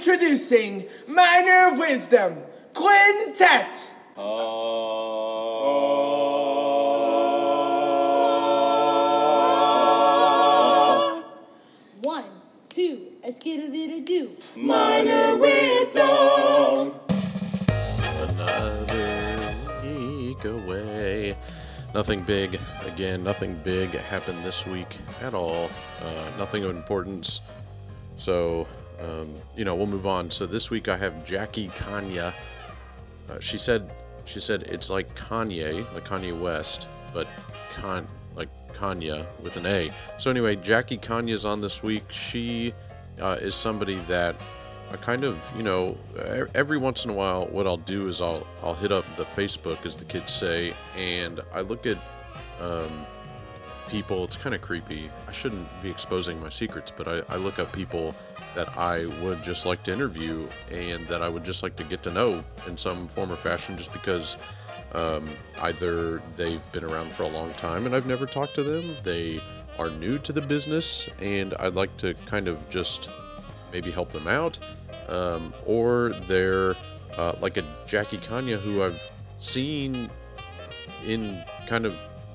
Introducing Minor Wisdom Quintet. One, two, a skittle do. Minor wisdom. Another week away. Nothing big, again, nothing big happened this week at all. Uh, nothing of importance. So, um, you know, we'll move on. So this week I have Jackie Kanya. Uh, she said, she said it's like Kanye, like Kanye West, but Con, like Kanye with an A. So anyway, Jackie Kanya's on this week. She uh, is somebody that I kind of, you know, every once in a while, what I'll do is I'll I'll hit up the Facebook, as the kids say, and I look at um, people. It's kind of creepy. I shouldn't be exposing my secrets, but I, I look up people that I would just like to interview and that I would just like to get to know in some form or fashion, just because um, either they've been around for a long time and I've never talked to them, they are new to the business, and I'd like to kind of just maybe help them out, um, or they're uh, like a Jackie Kanya who I've seen in kind of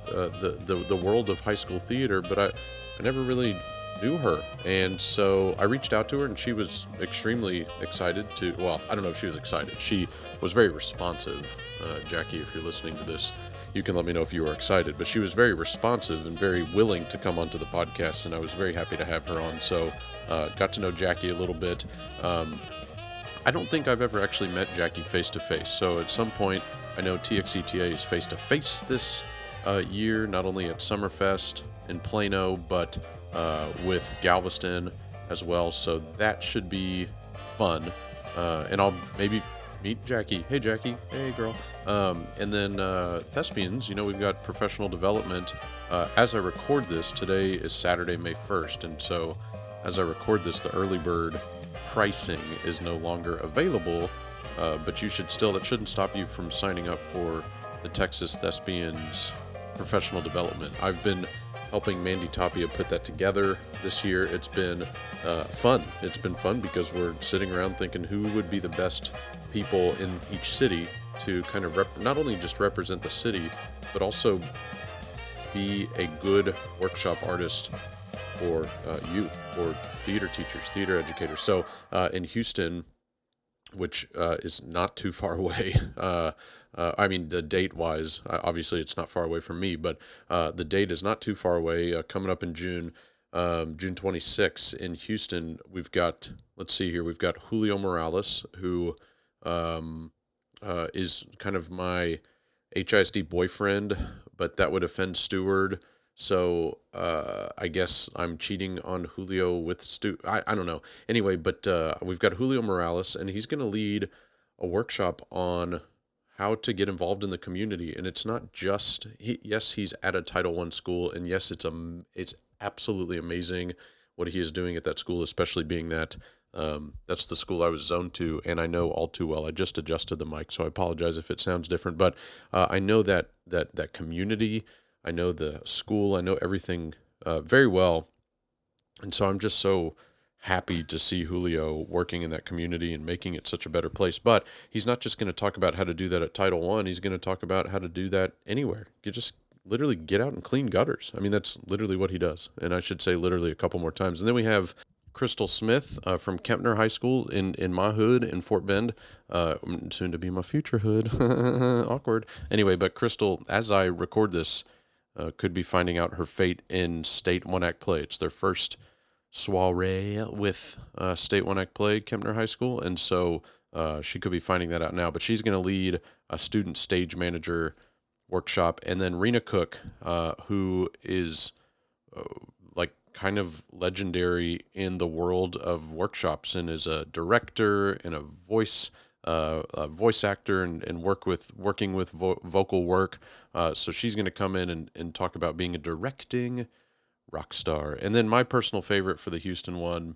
uh, the, the the world of high school theater, but I I never really knew her, and so I reached out to her, and she was extremely excited to. Well, I don't know if she was excited. She was very responsive. Uh, Jackie, if you're listening to this, you can let me know if you are excited. But she was very responsive and very willing to come onto the podcast, and I was very happy to have her on. So uh, got to know Jackie a little bit. Um, I don't think I've ever actually met Jackie face to face. So at some point, I know TXETA is face to face this uh, year, not only at Summerfest in Plano, but uh, with Galveston as well. So that should be fun. Uh, and I'll maybe meet Jackie. Hey, Jackie. Hey, girl. Um, and then uh, Thespians, you know, we've got professional development. Uh, as I record this, today is Saturday, May 1st. And so as I record this, the early bird pricing is no longer available, uh, but you should still, that shouldn't stop you from signing up for the Texas Thespians professional development. I've been helping Mandy Tapia put that together this year. It's been uh, fun. It's been fun because we're sitting around thinking who would be the best people in each city to kind of rep- not only just represent the city, but also be a good workshop artist for uh, youth, for theater teachers, theater educators. So uh, in Houston, which uh, is not too far away. Uh, uh, I mean, the date wise, uh, obviously it's not far away from me, but uh, the date is not too far away. Uh, coming up in June, um, June 26th in Houston, we've got, let's see here, we've got Julio Morales, who um, uh, is kind of my HISD boyfriend, but that would offend Steward. So uh, I guess I'm cheating on Julio with Stu. I, I don't know. Anyway, but uh, we've got Julio Morales, and he's going to lead a workshop on how to get involved in the community. And it's not just he, yes, he's at a Title One school, and yes, it's a it's absolutely amazing what he is doing at that school, especially being that um, that's the school I was zoned to, and I know all too well. I just adjusted the mic, so I apologize if it sounds different, but uh, I know that that that community. I know the school. I know everything uh, very well, and so I'm just so happy to see Julio working in that community and making it such a better place. But he's not just going to talk about how to do that at Title One. He's going to talk about how to do that anywhere. You just literally get out and clean gutters. I mean, that's literally what he does. And I should say literally a couple more times. And then we have Crystal Smith uh, from Kempner High School in, in my hood in Fort Bend, uh, soon to be my future hood. Awkward. Anyway, but Crystal, as I record this, uh, could be finding out her fate in state one act play. It's their first soiree with uh, state one act play, Kempner High School. And so uh, she could be finding that out now. But she's going to lead a student stage manager workshop. And then Rena Cook, uh, who is uh, like kind of legendary in the world of workshops and is a director and a voice. Uh, a voice actor and, and work with working with vo- vocal work. Uh, so she's going to come in and, and talk about being a directing rock star. And then my personal favorite for the Houston one,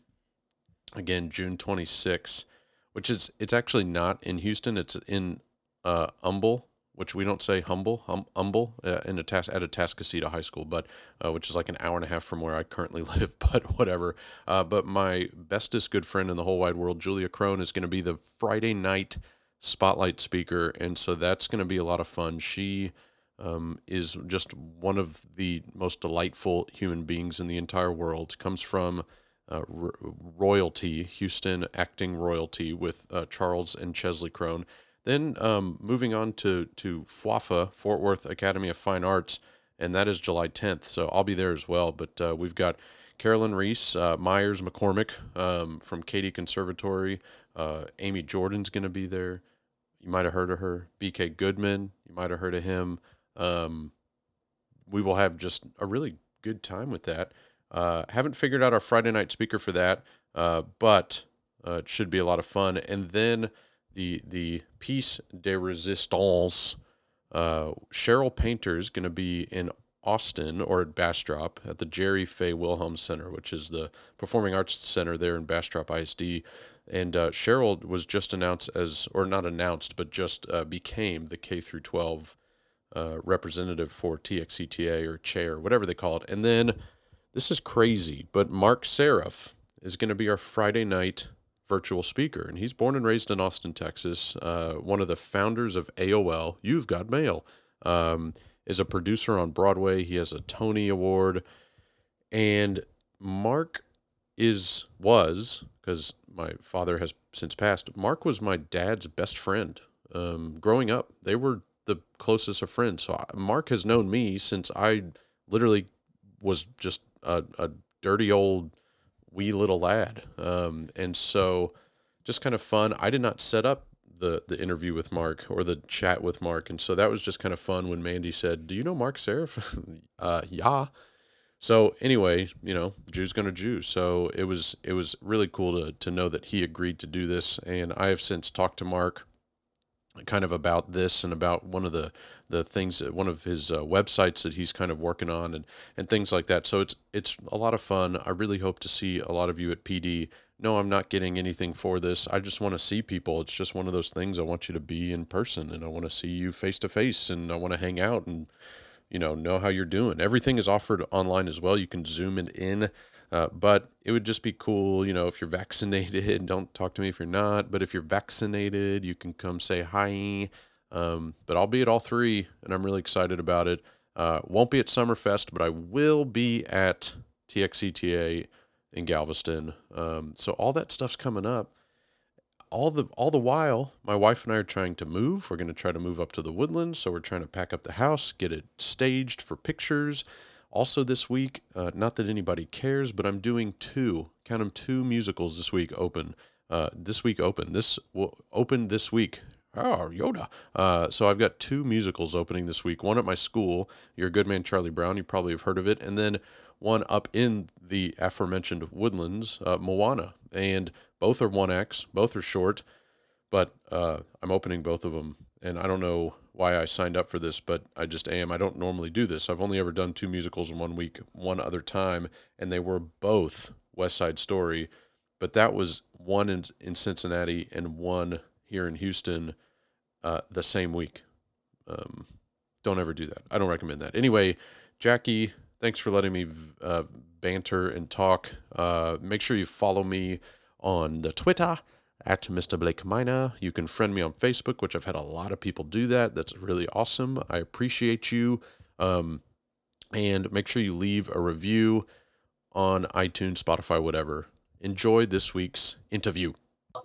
again June 26, which is it's actually not in Houston. It's in uh, Humble, which we don't say humble, hum, humble uh, in a tas- at Atascocita High School, but uh, which is like an hour and a half from where I currently live. But whatever. Uh, but my bestest good friend in the whole wide world, Julia Krohn, is going to be the Friday night spotlight speaker, and so that's going to be a lot of fun. She um, is just one of the most delightful human beings in the entire world. Comes from uh, r- royalty, Houston acting royalty with uh, Charles and Chesley Krohn. Then um, moving on to to FWAFA, Fort Worth Academy of Fine Arts, and that is July 10th. So I'll be there as well. But uh, we've got Carolyn Reese, uh, Myers McCormick um, from Katy Conservatory. Uh, Amy Jordan's going to be there. You might have heard of her. BK Goodman, you might have heard of him. Um, we will have just a really good time with that. Uh, haven't figured out our Friday night speaker for that, uh, but uh, it should be a lot of fun. And then the the piece de resistance. Uh, Cheryl Painter is going to be in Austin or at Bastrop at the Jerry Fay Wilhelm Center, which is the performing arts center there in Bastrop ISD. And uh, Cheryl was just announced as, or not announced, but just uh, became the K through 12 uh, representative for TXETA or chair, whatever they call it. And then this is crazy, but Marc Seriff is going to be our Friday night virtual speaker, and he's born and raised in Austin, Texas. Uh, one of the founders of AOL. You've got mail. Um, is a producer on Broadway. He has a Tony Award, and Mark is was because my father has since passed. Mark was my dad's best friend um, growing up. They were the closest of friends. So Mark has known me since I literally was just a, a dirty old wee little lad. Um, and so just kind of fun. I did not set up the the interview with Mark or the chat with Mark, and so that was just kind of fun when Mandy said, "Do you know Marc Seriff?" uh, yeah. So anyway, you know, Jew's gonna Jew. So it was it was really cool to to know that he agreed to do this, and I have since talked to Mark kind of about this and about one of the the things one of his uh, websites that he's kind of working on and and things like that. So it's it's a lot of fun. I really hope to see a lot of you at pd no i'm not getting anything for this. I just want to see people. It's just one of those things. I want you to be in person and i want to see you face to face and i want to hang out and you know know how you're doing. Everything is offered online as well. You can zoom it in uh, but it would just be cool, you know, if you're vaccinated, don't talk to me if you're not. But if you're vaccinated, you can come say hi. Um, but I'll be at all three, and I'm really excited about it. Uh, won't be at Summerfest, but I will be at TXETA in Galveston. Um, so all that stuff's coming up. All the all the while, my wife and I are trying to move. We're going to try to move up to the woodlands, so we're trying to pack up the house, get it staged for pictures. Also, this week, uh, not that anybody cares, but I'm doing two, count them, two musicals this week open. Uh, this week open. This will open this week. Oh, Yoda. Uh, so I've got two musicals opening this week. One at my school, Your Good Man Charlie Brown. You probably have heard of it. And then one up in the aforementioned Woodlands, uh, Moana. And both are one acts, both are short, but uh, I'm opening both of them. And I don't know why I signed up for this, but I just am. I don't normally do this. I've only ever done two musicals in one week, one other time, and they were both West Side Story, but that was one in, in Cincinnati and one here in Houston uh, the same week. Um, don't ever do that. I don't recommend that. Anyway, Jackie, thanks for letting me uh, banter and talk. Uh, make sure you follow me on the Twitter at Mr. Blake Miner. You can friend me on Facebook, which I've had a lot of people do that. That's really awesome. I appreciate you. Um, and make sure you leave a review on iTunes, Spotify, whatever. Enjoy this week's interview.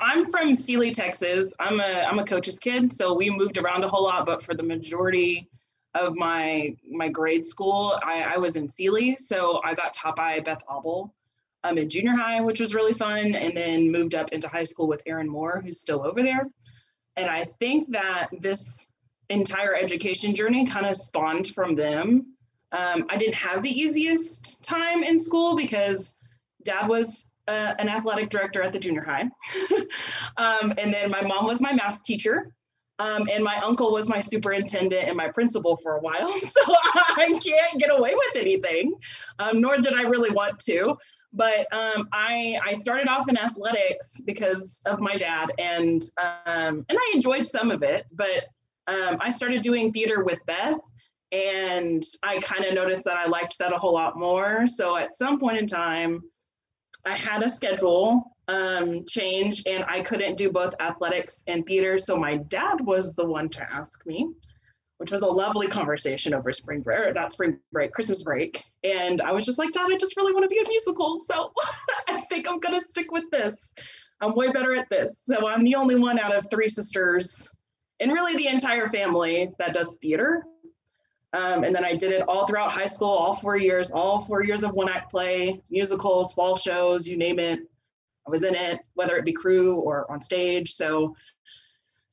I'm from Sealy, Texas. I'm a I'm a coach's kid, so we moved around a whole lot. But for the majority of my my grade school, I, I was in Sealy, so I got taught by Beth Auble um, in junior high, which was really fun, and then moved up into high school with Erin Moore, who's still over there. And I think that this entire education journey kind of spawned from them. Um, I didn't have the easiest time in school because dad was uh, an athletic director at the junior high. um, and then my mom was my math teacher. Um, and my uncle was my superintendent and my principal for a while. So I can't get away with anything, um, nor did I really want to. But um, I I started off in athletics because of my dad, and um, and I enjoyed some of it. But um, I started doing theater with Beth, and I kind of noticed that I liked that a whole lot more. So at some point in time, I had a schedule um, change and I couldn't do both athletics and theater. So my dad was the one to ask me, which was a lovely conversation over spring break, not spring break, Christmas break. And I was just like, Dad, I just really want to be in musicals. So I think I'm going to stick with this. I'm way better at this. So I'm the only one out of three sisters and really the entire family that does theater. Um, and then I did it all throughout high school, all four years, all four years of one act play, musicals, fall shows, you name it. I was in it, whether it be crew or on stage. So,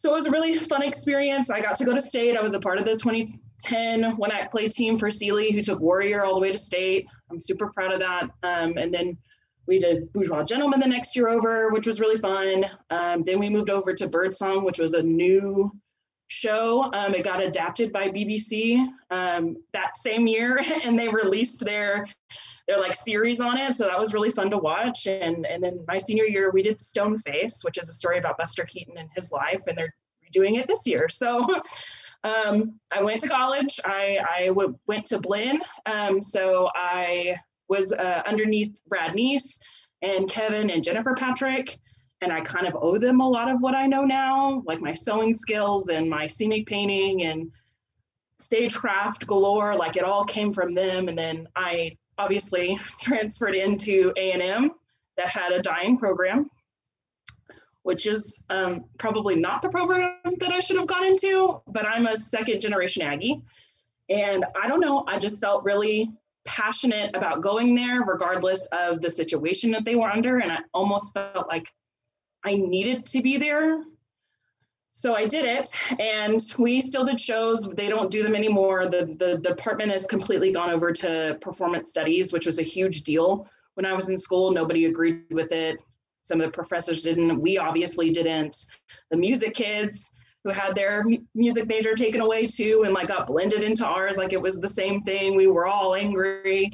so it was a really fun experience. I got to go to state. I was a part of the 2010 one act play team for Sealy, who took Warrior all the way to state. I'm super proud of that. Um, and then we did Bourgeois Gentleman the next year over, which was really fun. Um, then we moved over to Birdsong, which was a new show. Um, it got adapted by BBC um, that same year, and they released their their like series on it. So that was really fun to watch. And and then my senior year, we did Stone Face, which is a story about Buster Keaton and his life, and they're redoing it this year. So. Um, I went to college. I, I w- went to Blinn. Um, so I was uh, underneath Brad Neese and Kevin and Jennifer Patrick. And I kind of owe them a lot of what I know now, like my sewing skills and my scenic painting and stagecraft galore. Like it all came from them. And then I obviously transferred into A&M that had a dying program, which is um, probably not the program that I should have gone into, but I'm a second generation Aggie. And I don't know, I just felt really passionate about going there, regardless of the situation that they were under. And I almost felt like I needed to be there so I did it, and we still did shows. They don't do them anymore. The the department has completely gone over to performance studies, which was a huge deal when I was in school. Nobody agreed with it. Some of the professors didn't. We obviously didn't. The music kids who had their music major taken away too, and like got blended into ours, like it was the same thing. We were all angry.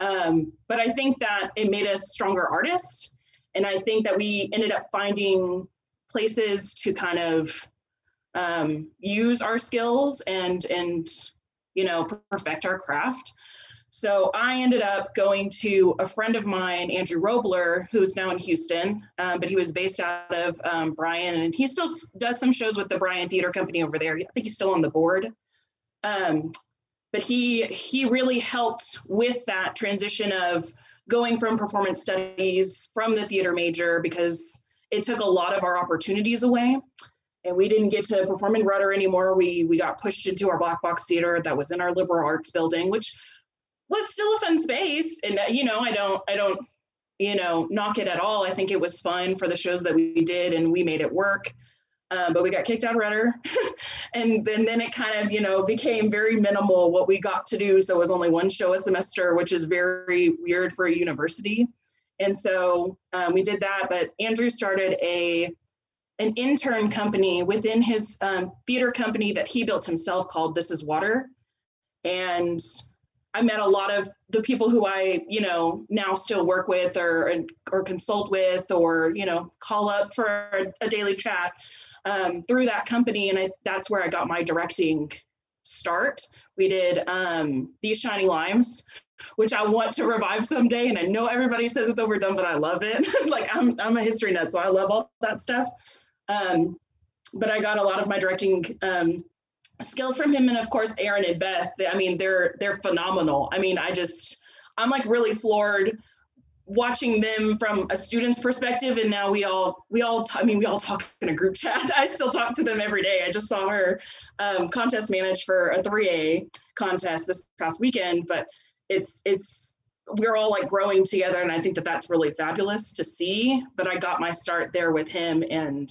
Um, but I think that it made us stronger artists, and I think that we ended up finding places to kind of um, use our skills and and you know perfect our craft. So I ended up going to a friend of mine, Andrew Robler, who's now in Houston, um, but he was based out of um, Bryan, and he still does some shows with the Bryan Theater Company over there. I think he's still on the board. Um, but he he really helped with that transition of going from performance studies from the theater major because it took a lot of our opportunities away and we didn't get to perform in Rudder anymore. We we got pushed into our black box theater that was in our liberal arts building, which was still a fun space. And you know, I don't I don't you know knock it at all. I think it was fun for the shows that we did, and we made it work. Um, but we got kicked out of Rudder, and then then it kind of you know became very minimal what we got to do. So it was only one show a semester, which is very weird for a university. And so um, we did that, but Andrew started a an intern company within his um, theater company that he built himself called This Is Water. And I met a lot of the people who I, you know, now still work with or or consult with or you know call up for a, a daily chat um, through that company, and I, that's where I got my directing start. We did um, These Shining Lives, which I want to revive someday. And I know everybody says it's overdone, but I love it. like I'm, I'm a history nut, so I love all that stuff. Um, but I got a lot of my directing um, skills from him, and of course Erin and Beth. They, I mean, they're they're phenomenal. I mean, I just I'm like really floored watching them from a student's perspective and now we all we all t- I mean we all talk in a group chat. I still talk to them every day. I just saw her um, contest manage for a 3a contest this past weekend but it's it's we're all like growing together and i think that that's really fabulous to see but i got my start there with him and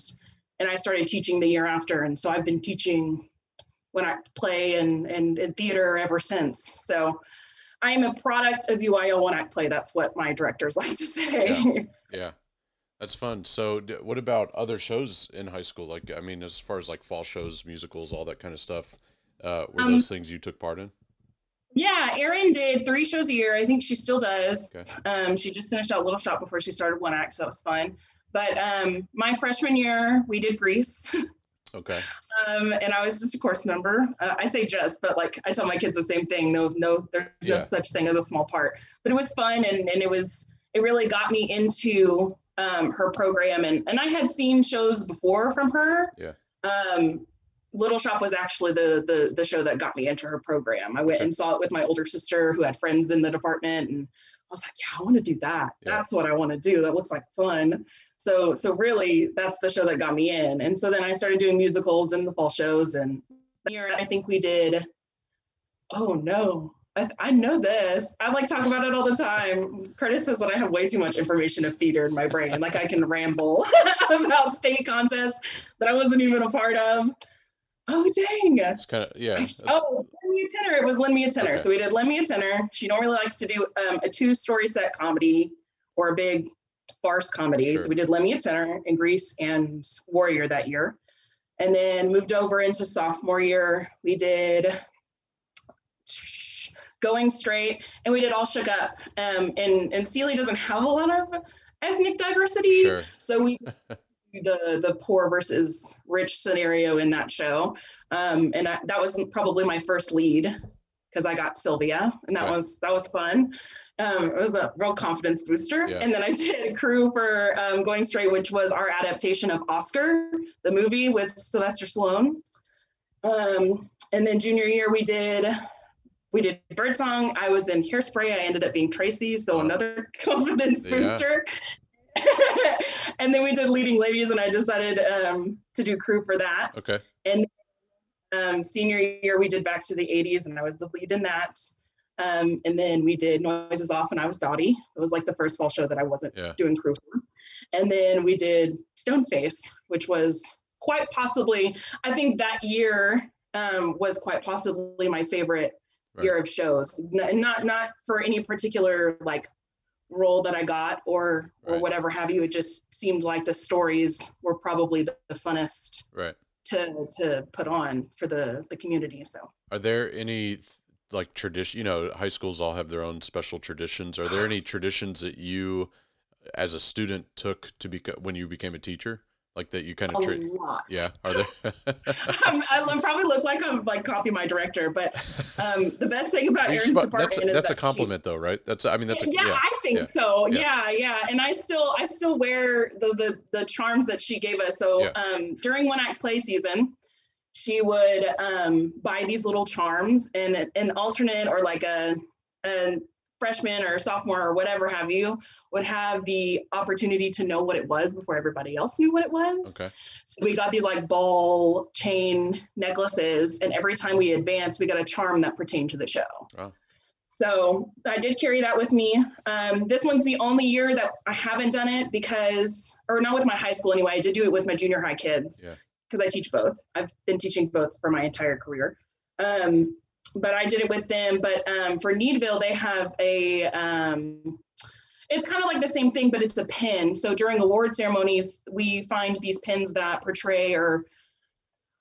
and i started teaching the year after and so i've been teaching one act play and and in theater ever since. So i am a product of UIL one act play that's what my directors like to say yeah, yeah. that's fun so what about other shows in high school like i mean as far as like fall shows musicals all that kind of stuff uh, were um, those things you took part in yeah, Erin did three shows a year. I think she still does. Okay. Um, she just finished out Little Shop before she started One Act, so that was fun. But um, my freshman year, we did Grease. Okay. Um, and I was just a course member. Uh, I say just, but like I tell my kids the same thing. No, no, there's Yeah. no such thing as a small part. But it was fun, and and it was it really got me into um, her program. And and I had seen shows before from her. Yeah. Um, Little Shop was actually the the the show that got me into her program. I went Okay. and saw it with my older sister who had friends in the department, and I was like, yeah, I want to do that. Yeah. That's what I want to do. That looks like fun. So so really, that's the show that got me in. And so then I started doing musicals and the fall shows, and here I think we did. Oh no. I, I know this. I like talk about it all the time. Curtis says that I have way too much information of theater in my brain. Like I can ramble about state contests that I wasn't even a part of. Oh dang! It's kind of yeah. that's- Oh, lend me a tenor. It was lend me a tenor. Okay. So we did lend me a tenor. She normally likes to do um, a two-story set comedy or a big farce comedy. Sure. So we did lend me a tenor in Grease and Warrior that year, and then moved over into sophomore year. We did Going Straight, and we did All Shook Up. Um, and and Sealy doesn't have a lot of ethnic diversity. Sure. So we the the poor versus rich scenario in that show, um, and I, that was probably my first lead because I got Sylvia, and that Right. was that was fun. Um, it was a real confidence booster. Yeah. And then I did crew for um, Going Straight, which was our adaptation of Oscar, the movie with Sylvester Stallone. Um, and then junior year we did we did Birdsong. I was in Hairspray. I ended up being Tracy, so another confidence Yeah. booster. and then we did Leading Ladies, and I decided um, to do crew for that. Okay. And um, senior year, we did Back to the 80s, and I was the lead in that. Um, and then we did Noises Off, and I was Dottie. It was like the first fall show that I wasn't Yeah. doing crew for. And then we did Stoneface, which was quite possibly, I think that year um, was quite possibly my favorite Right. year of shows. N- not not for any particular like role that I got or or Right. whatever have you. It just seemed like the stories were probably the, the funnest Right. to to put on for the the community. So Are there any like tradition? You know, high schools all have their own special traditions. Are there any traditions that you, as a student, took to be when you became a teacher? Like that you kind of lot. yeah. Are there? I'm, I probably look like I'm like copy my director, but um, the best thing about Erin's department that's a, is that's a that she- compliment though, right? That's I mean that's a yeah, yeah. I think yeah, so. yeah. Yeah. yeah, And I still I still wear the the the charms that she gave us. So Yeah. um during one act play season, she would um buy these little charms and an alternate or like a a freshman or sophomore or whatever have you would have the opportunity to know what it was before everybody else knew what it was. Okay. So we got these like ball chain necklaces, and every time we advanced, we got a charm that pertained to the show. Wow. So I did carry that with me. Um, this one's the only year that I haven't done it because, or not with my high school anyway. I did do it with my junior high kids Yeah. Because I teach both. I've been teaching both for my entire career. Um, but I did it with them. But um, for Needville, they have a, um, it's kind of like the same thing, but it's a pin. So during award ceremonies, we find these pins that portray or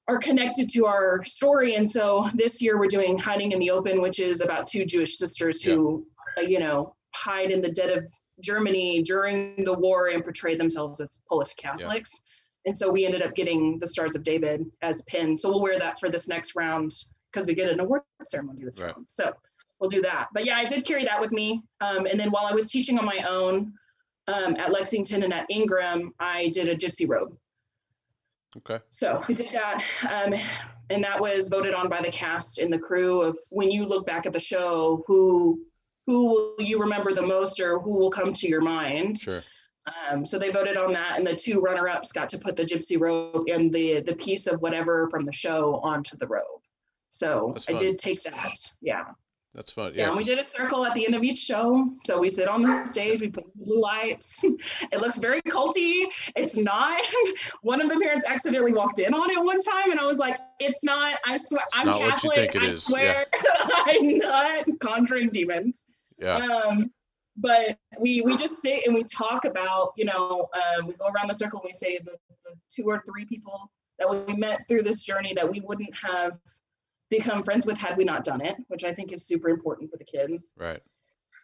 are connected to our story. And so this year we're doing Hiding in the Open, which is about two Jewish sisters who, uh, you know, hide in the dead of Germany during the war and portray themselves as Polish Catholics. And so we ended up getting the Stars of David as pins. So we'll wear that for this next round because we get an award ceremony this Right. round. So we'll do that. But yeah, I did carry that with me. Um, and then while I was teaching on my own um, at Lexington and at Ingram, I did a gypsy robe. Okay. So we did that. Um, and that was voted on by the cast and the crew of when you look back at the show, who who will you remember the most or who will come to your mind? Sure. Um, so they voted on that, and the two runner-ups got to put the gypsy robe and the the piece of whatever from the show onto the robe. So I did take that. Yeah. That's fun. Yeah, Yeah. and we did a circle at the end of each show. So we sit on the stage, we put blue lights. It looks very culty. It's not. One of the parents accidentally walked in on it one time, and I was like, "It's not. I swear, It's I'm not what you Catholic. think it I is." swear, I'm not conjuring demons." yeah. Um, but we we just sit and we talk about, you know, um, we go around the circle and we say the, the two or three people that we met through this journey that we wouldn't have become friends with had we not done it, which I think is super important for the kids. Right.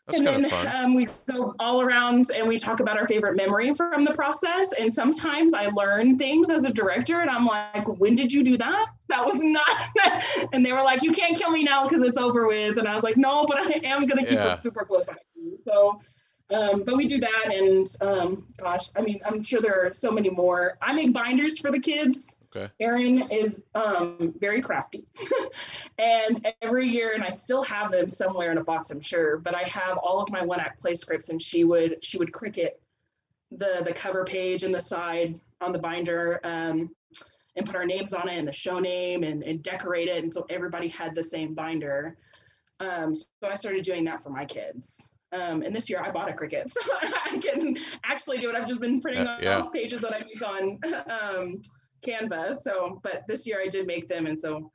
That's and kind then of fun. Um, we go all around and we talk about our favorite memory from the process. And sometimes I learn things as a director, and I'm like, "When did you do that? That was not." and they were like, "You can't kill me now because it's over with." And I was like, "No, but I am gonna keep Yeah. it super close." you." So, um, but we do that, and um, gosh, I mean, I'm sure there are so many more. I make binders for the kids. Okay. Erin is um, very crafty. and every year, and I still have them somewhere in a box, I'm sure, but I have all of my one act play scripts and she would she would Cricut the the cover page and the side on the binder um, and put our names on it and the show name and, and decorate it. And so everybody had the same binder. Um, so I started doing that for my kids. Um, and this year I bought a Cricut, so I can actually do it. I've just been printing Uh, yeah. off pages that I make on um, Canva. So, but this year I did make them, and so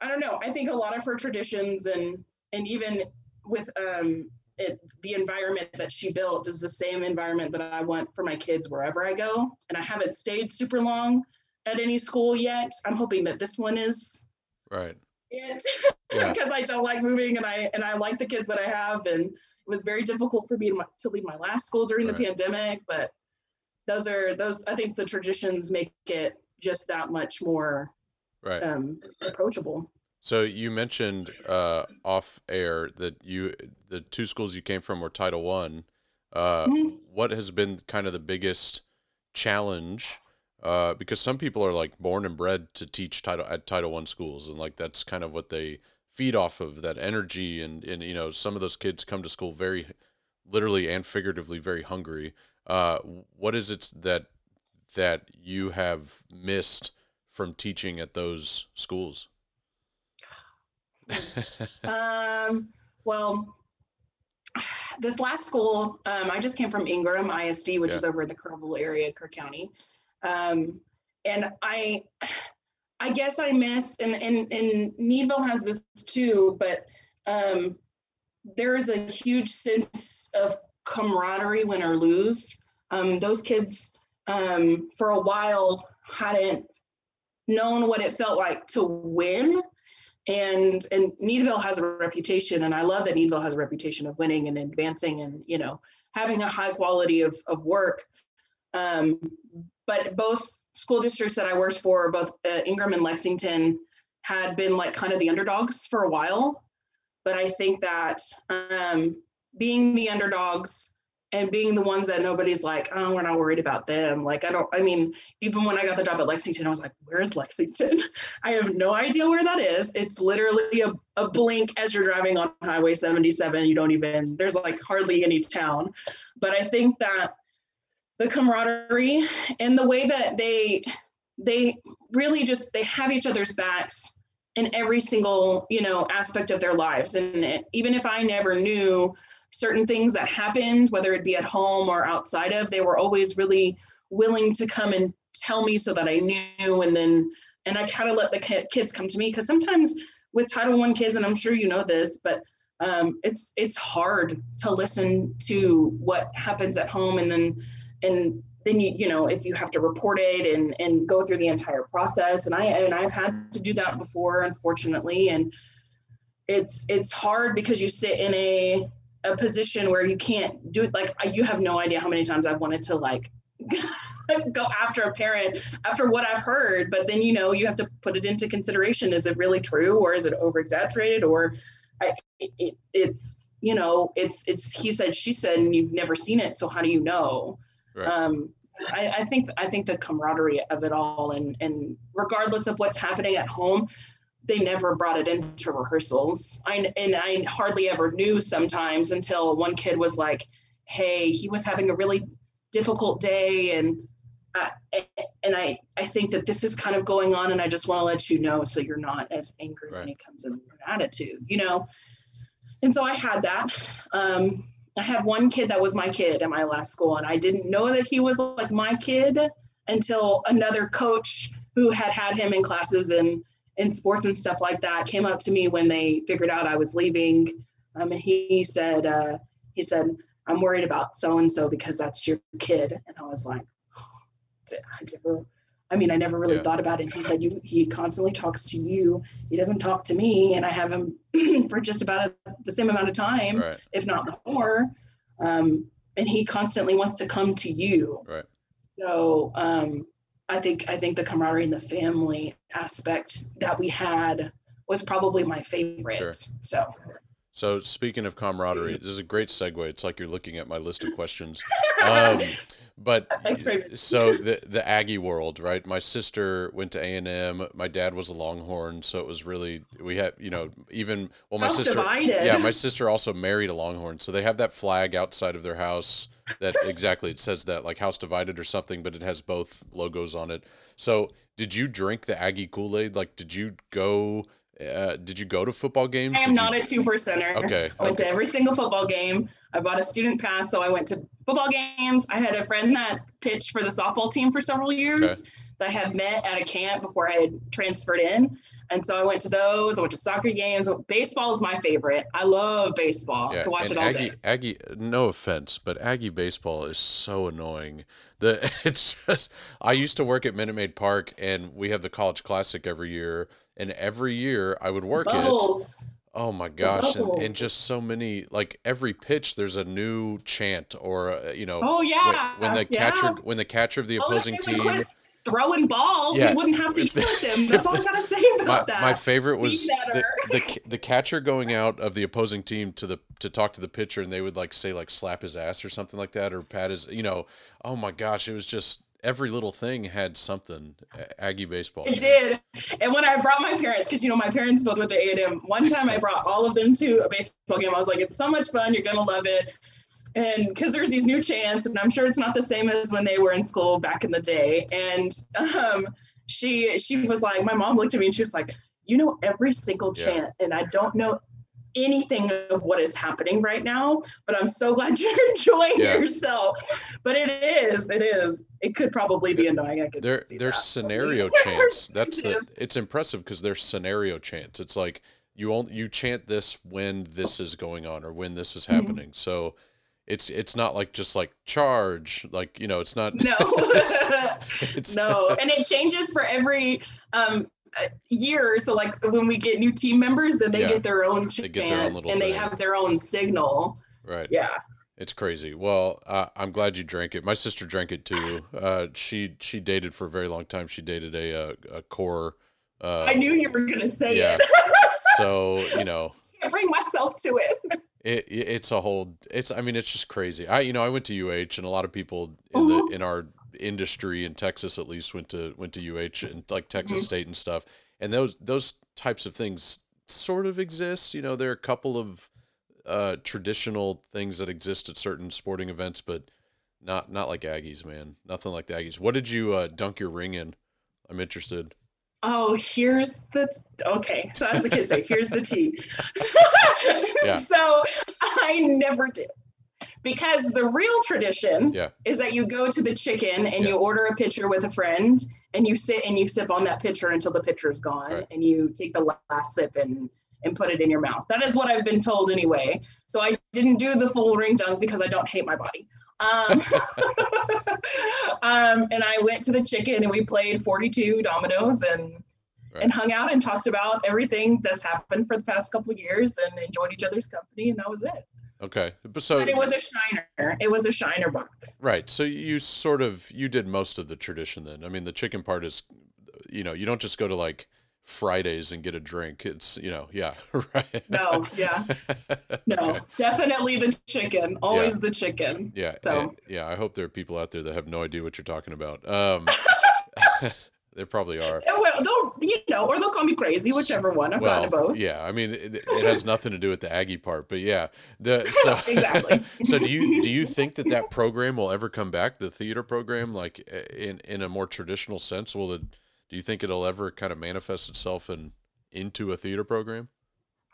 I don't know. I think a lot of her traditions and and even with um, it, the environment that she built is the same environment that I want for my kids wherever I go. And I haven't stayed super long at any school yet. I'm hoping that this one is Right. it Yeah. because I don't like moving and I and I like the kids that I have and was very difficult for me to, to leave my last school during the pandemic but those are those I think the traditions make it just that much more Right. um, approachable. So you mentioned uh, off air that you the two schools you came from were Title One. Uh, Mhm. What has been kind of the biggest challenge? Uh, because some people are like born and bred to teach title at Title One schools, and like that's kind of what they feed off of that energy. And and you know some of those kids come to school very literally and figuratively very hungry. Uh, what is it that that you have missed from teaching at those schools? Um, well, this last school, um, I just came from Ingram ISD, which Yeah. is over in the Kerrville area, Kerr County. Um, and I, I guess I miss, and, and, and Needville has this too, but um, there is a huge sense of camaraderie win or lose. Um, those kids, um, for a while, hadn't known what it felt like to win and and Needville has a reputation, and I love that Needville has a reputation of winning and advancing, and you know having a high quality of of work. Um, but both school districts that I worked for, both uh, Ingram and Lexington, had been like kind of the underdogs for a while. But I think that um, being the underdogs and being the ones that nobody's like, oh, we're not worried about them. Like I don't. I mean, even when I got the job at Lexington, I was like, where's Lexington? I have no idea where that is. It's literally a, a blink as you're driving on Highway 77. You don't even, there's like hardly any town. But I think that the camaraderie and the way that they, they really just, they have each other's backs in every single, you know, aspect of their lives. And it, even if I never knew certain things that happened, whether it be at home or outside of, they were always really willing to come and tell me so that I knew. And then and I kind of let the kids come to me because sometimes with Title One kids, and I'm sure you know this, but um, it's it's hard to listen to what happens at home, and then and then you you know if you have to report it and and go through the entire process, and I and I've had to do that before, unfortunately, and it's it's hard because you sit in a a position where you can't do it. Like you have no idea how many times I've wanted to like go after a parent after what I've heard, but then you know you have to put it into consideration. Is it really true, or is it over exaggerated, or I, it, it, it's you know it's it's he said she said, and you've never seen it, so how do you know? Right. Um, I, I think I think the camaraderie of it all, and and regardless of what's happening at home, they never brought it into rehearsals. I and I hardly ever knew sometimes until one kid was like, "Hey, he was having a really difficult day and I, and I, I think that this is kind of going on and I just want to let you know so you're not as angry when Right. it comes in an attitude, you know? And so I had that. Um, I had one kid that was my kid at my last school and I didn't know that he was like my kid until another coach who had had him in classes and in sports and stuff like that came up to me when they figured out I was leaving. Um, he said, uh, he said, I'm worried about so and so because that's your kid. And I was like, I never, I mean, I never really Yeah. thought about it. He said, "You, he constantly talks to you. He doesn't talk to me, and I have him for just about the same amount of time, Right. if not more. Um, and he constantly wants to come to you. Right. So um, I think I think the camaraderie and the family aspect that we had was probably my favorite. Sure. So So speaking of camaraderie, this is a great segue. It's like you're looking at my list of questions. Um, but so the the Aggie world, right? My sister went to A and M. My dad was a Longhorn, so it was really we had you know even well my sister divided. yeah my sister also married a Longhorn, so they have that flag outside of their house that exactly it says that like house divided or something, but it has both logos on it. So did you drink the Aggie Kool Aid? Like did you go? Uh, did you go to football games? I Did am you- not a two percenter. Okay, I went okay. to every single football game. I bought a student pass, so I went to football games. I had a friend that pitched for the softball team for several years that I had met at a camp before I had transferred in. And so I went to those. I went to soccer games. Baseball is my favorite. I love baseball. I could watch it all Aggie, day. Aggie, no offense, but Aggie baseball is so annoying. The it's just I used to work at Minute Maid Park, and we have the College Classic every year, and every year I would work it. Oh my gosh, and, and just so many like every pitch there's a new chant or uh, you know Oh yeah. when the yeah. catcher when the catcher of the Oh, opposing would team throwing balls, Yeah. you wouldn't have to with them. That's all I gotta say my, about that. my favorite was the, the the catcher going out of the opposing team to the to talk to the pitcher and they would like say like slap his ass or something like that or pat his you know oh my gosh it was just every little thing had something Aggie baseball It did. And when I brought my parents, because you know my parents both went to A and M. One time I brought all of them to a baseball game. I was like, "It's so much fun. You're gonna love it." And because there's these new chants, and I'm sure it's not the same as when they were in school back in the day. And um, she she was like, my mom looked at me and she was like, "You know every single Yeah. chant, and I don't know." Anything of what is happening right now but i'm so glad you're enjoying Yeah. yourself but it is it is it could probably be annoying i could They're see they're that. scenario chants. That's the it's impressive because they're scenario chants. It's like you only you chant this when this is going on or when this is Mhm. happening. So it's it's not like just like charge like you know it's not No. it's no. And it changes for every um year. So like when we get new team members, then they Yeah. get their own They get their own chants little and they have their own signal. right Yeah. It's crazy. Well, uh, I'm glad you drank it. My sister drank it too. Uh, she she dated for a very long time. She dated a uh, a core. Uh, I knew you were gonna say yeah. it. So you know, I bring myself to it. it, it it's a whole. It's I mean, it's just crazy. I you know I went to UH, and a lot of people in the Mhm. in our industry in Texas at least went to went to UH and like Texas Mhm. State and stuff. And those those types of things sort of exist. You know, there are a couple of uh, traditional things that exist at certain sporting events, but not not like Aggies, man. Nothing like the Aggies. What did you uh, dunk your ring in? I'm interested. Oh, here's the okay. So as the kids say, here's the tea. Yeah. So I never did. Because the real tradition Yeah. is that you go to the chicken and Yeah. you order a pitcher with a friend and you sit and you sip on that pitcher until the pitcher's gone Right. and you take the last sip and and put it in your mouth. That is what I've been told anyway. So I didn't do the full ring dunk because I don't hate my body. Um, um, and I went to the chicken and we played 42 dominoes and Right. and hung out and talked about everything that's happened for the past couple of years and enjoyed each other's company and that was it. Okay. But so But it was a shiner. It was a Shiner Bock. right. So you sort of you did most of the tradition then. I mean, the chicken part is, you know, you don't just go to like Fridays and get a drink. It's you know, yeah, right. No, yeah. No, definitely the chicken. Always the chicken. Yeah, So- eh, yeah. I hope there are people out there that have no idea what you're talking about. Um, there probably are. And well, they'll, you know, or they'll call me crazy, whichever one. I've Well, both. yeah. I mean, it, it has nothing to do with the Aggie part, but yeah. The so Exactly. so do you do you think that that program will ever come back? The theater program, like eh, in in a more traditional sense, will it? Do you think it'll ever kind of manifest itself in into a theater program?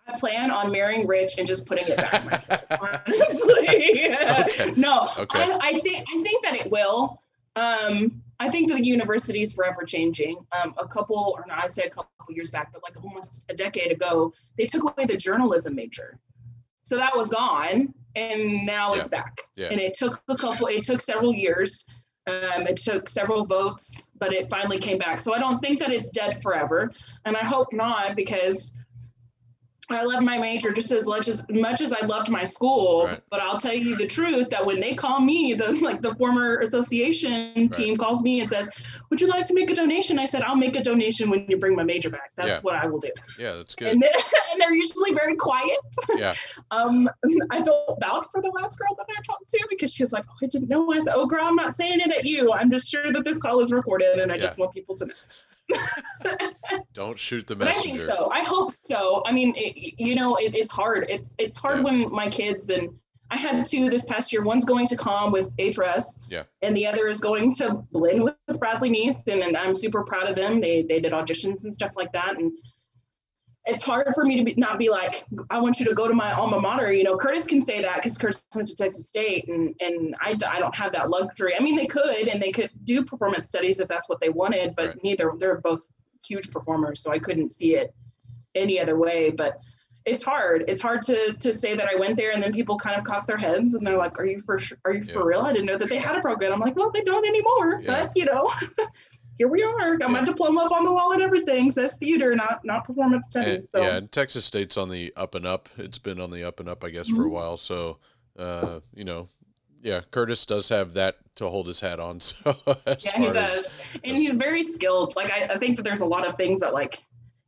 I plan on marrying rich and just putting it back myself. Honestly, Okay. no. Okay. I, I think I think that it will. Um, I think the university is forever changing. Um, a couple, or not, I'd say a couple years back, but like almost a decade ago, they took away the journalism major. So that was gone, and now it's back. Yeah. And it took a couple. It took several years Um, it took several votes, but it finally came back. So I don't think that it's dead forever, and I hope not because I love my major just as much as much as I loved my school. Right. But I'll tell you the truth that when they call me, the like the former association team calls me and says, "Would you like to make a donation?" I said, "I'll make a donation when you bring my major back. That's Yeah. what I will do." Yeah, that's good. And, they, and they're usually very quiet. Yeah, Um, I felt bad for the last girl that I talked to because she was like, "Oh, I didn't know." I said, "Oh, girl, I'm not saying it at you. I'm just sure that this call is recorded, and I just want people to know." don't shoot the But I think so. I hope so. I mean, it, you know, it, it's hard. It's it's hard Yeah. when my kids and I had two this past year. One's going to com with HRS, Yeah. and the other is going to Blinn with Bradley Neast, and, and I'm super proud of them. They they did auditions and stuff like that, and it's hard for me to be, not be like, I want you to go to my alma mater. You know, Curtis can say that because Curtis went to Texas State, and and I, I don't have that luxury. I mean, they could, and they could do performance studies if that's what they wanted, but Right. neither. They're both huge performers, so I couldn't see it any other way. But it's hard. It's hard to to say that I went there, and then people kind of cock their heads, and they're like, "Are you for sure? Are you for real? I didn't know that they had a program." I'm like, "Well, they don't anymore, Yeah. but you know." Here we are. Got my diploma up on the wall and everything. Says theater, not not performance And, studies. So yeah, and Texas State's on the up and up. It's been on the up and up, I guess, for a Mhm. while. So, uh, you know, yeah, Curtis does have that to hold his hat on. So, yeah, he does, as and as- he's very skilled. Like I, I think that there's a lot of things that like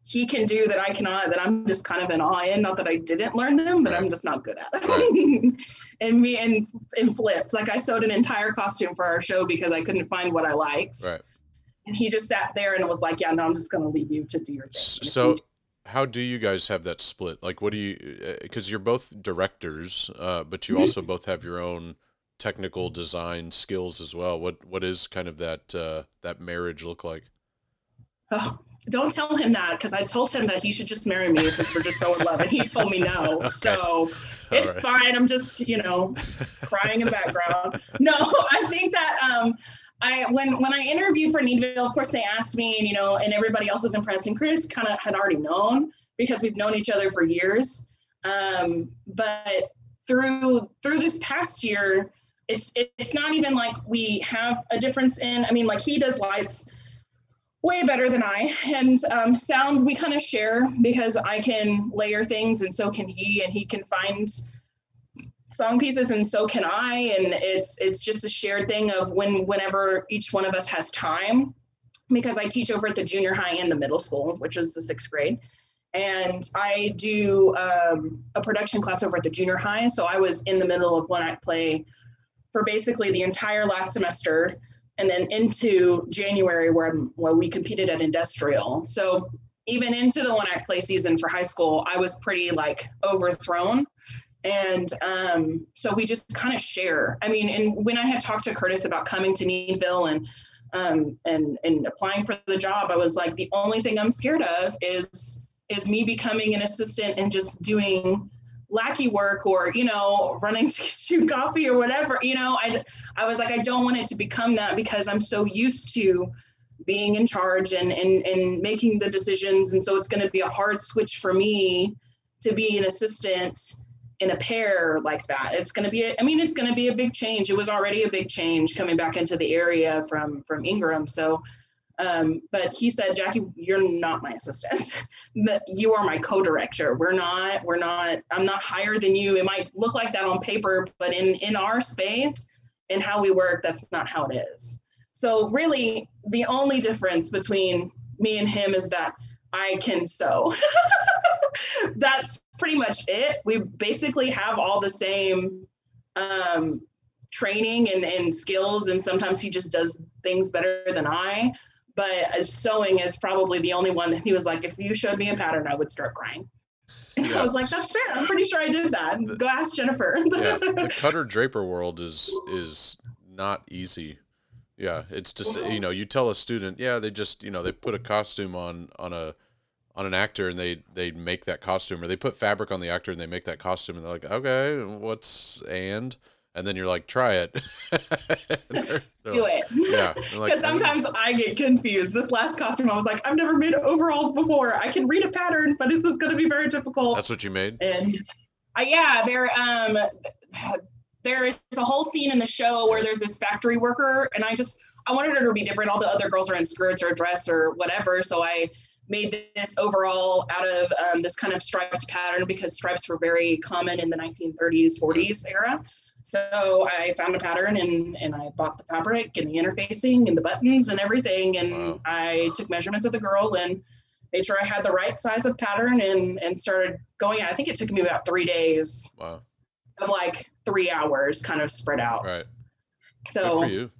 he can do that I cannot. That I'm just kind of in awe in. Not that I didn't learn them, but Right. I'm just not good at it. Right. and me and and flips. Like I sewed an entire costume for our show because I couldn't find what I liked. right. And he just sat there and was like, "Yeah, no, I'm just gonna leave you to do your thing." S- And if So, how do you guys have that split? Like, what do you? Because you're both directors, uh, but you Mhm. also both have your own technical design skills as well. What What is kind of that uh, that marriage look like? Oh, don't tell him that because I told him that he should just marry me since we're just so in love, and he told me no. So it's right. fine. I'm just, you know, crying in the background. No, I think that um, I when when I interviewed for Needville, of course they asked me, and you know, and everybody else was impressed, and Chris kind of had already known because we've known each other for years. Um, but through through this past year, it's it, it's not even like we have a difference in. I mean, like he does lights way better than I. And um, sound we kind of share because I can layer things and so can he, and he can find song pieces and so can I. And it's it's just a shared thing of when whenever each one of us has time, because I teach over at the junior high and the middle school, which is the sixth grade. And I do um, a production class over at the junior high. So I was in the middle of one act play for basically the entire last semester and then into January where, where we competed at industrial. So even into the one act play season for high school, I was pretty like overthrown. And um, so we just kind of share. I mean, and when I had talked to Curtis about coming to Needville and um, and and applying for the job, I was like, the only thing I'm scared of is is me becoming an assistant and just doing lackey work or you know running to shoot coffee or whatever you know i i was like i don't want it to become that because i'm so used to being in charge and and, and making the decisions and so it's going to be a hard switch for me to be an assistant in a pair like that it's going to be a, i mean it's going to be a big change it was already a big change coming back into the area from from ingram so um, but he said, Jackie, you're not my assistant. you are my co-director. We're not, we're not, I'm not higher than you. It might look like that on paper, but in, in our space and how we work, that's not how it is. So really the only difference between me and him is that I can sew. that's pretty much it. We basically have all the same um, training and, and skills. And sometimes he just does things better than I but sewing is probably the only one that he was like, if you showed me a pattern, I would start crying. And Yeah. I was like, that's fair. I'm pretty sure I did that. The- Go ask Jennifer. yeah, the cutter draper world is is not easy. Yeah, it's just you know you tell a student, yeah, they just you know they put a costume on on a on an actor and they they make that costume or they put fabric on the actor and they make that costume and they're like, okay, what's and and then you're like, try it. They're- they're Do like- it. Yeah, they're like, Because sometimes I get confused. This last costume, I was like, I've never made overalls before. I can read a pattern, but this is going to be very difficult. that's what you made. and uh, yeah, they're um, there is a whole scene in the show where there's this factory worker, and I just I wanted her to be different. All the other girls are in skirts or a dress or whatever, so I made this overall out of um, this kind of striped pattern because stripes were very common in the 1930s, 40s era. So I found a pattern and, and I bought the fabric and the interfacing and the buttons and everything. And Wow. I took measurements of the girl and made sure I had the right size of pattern and, and started going. I think it took me about three days Wow. of like three hours kind of spread out. Right. So Good for you.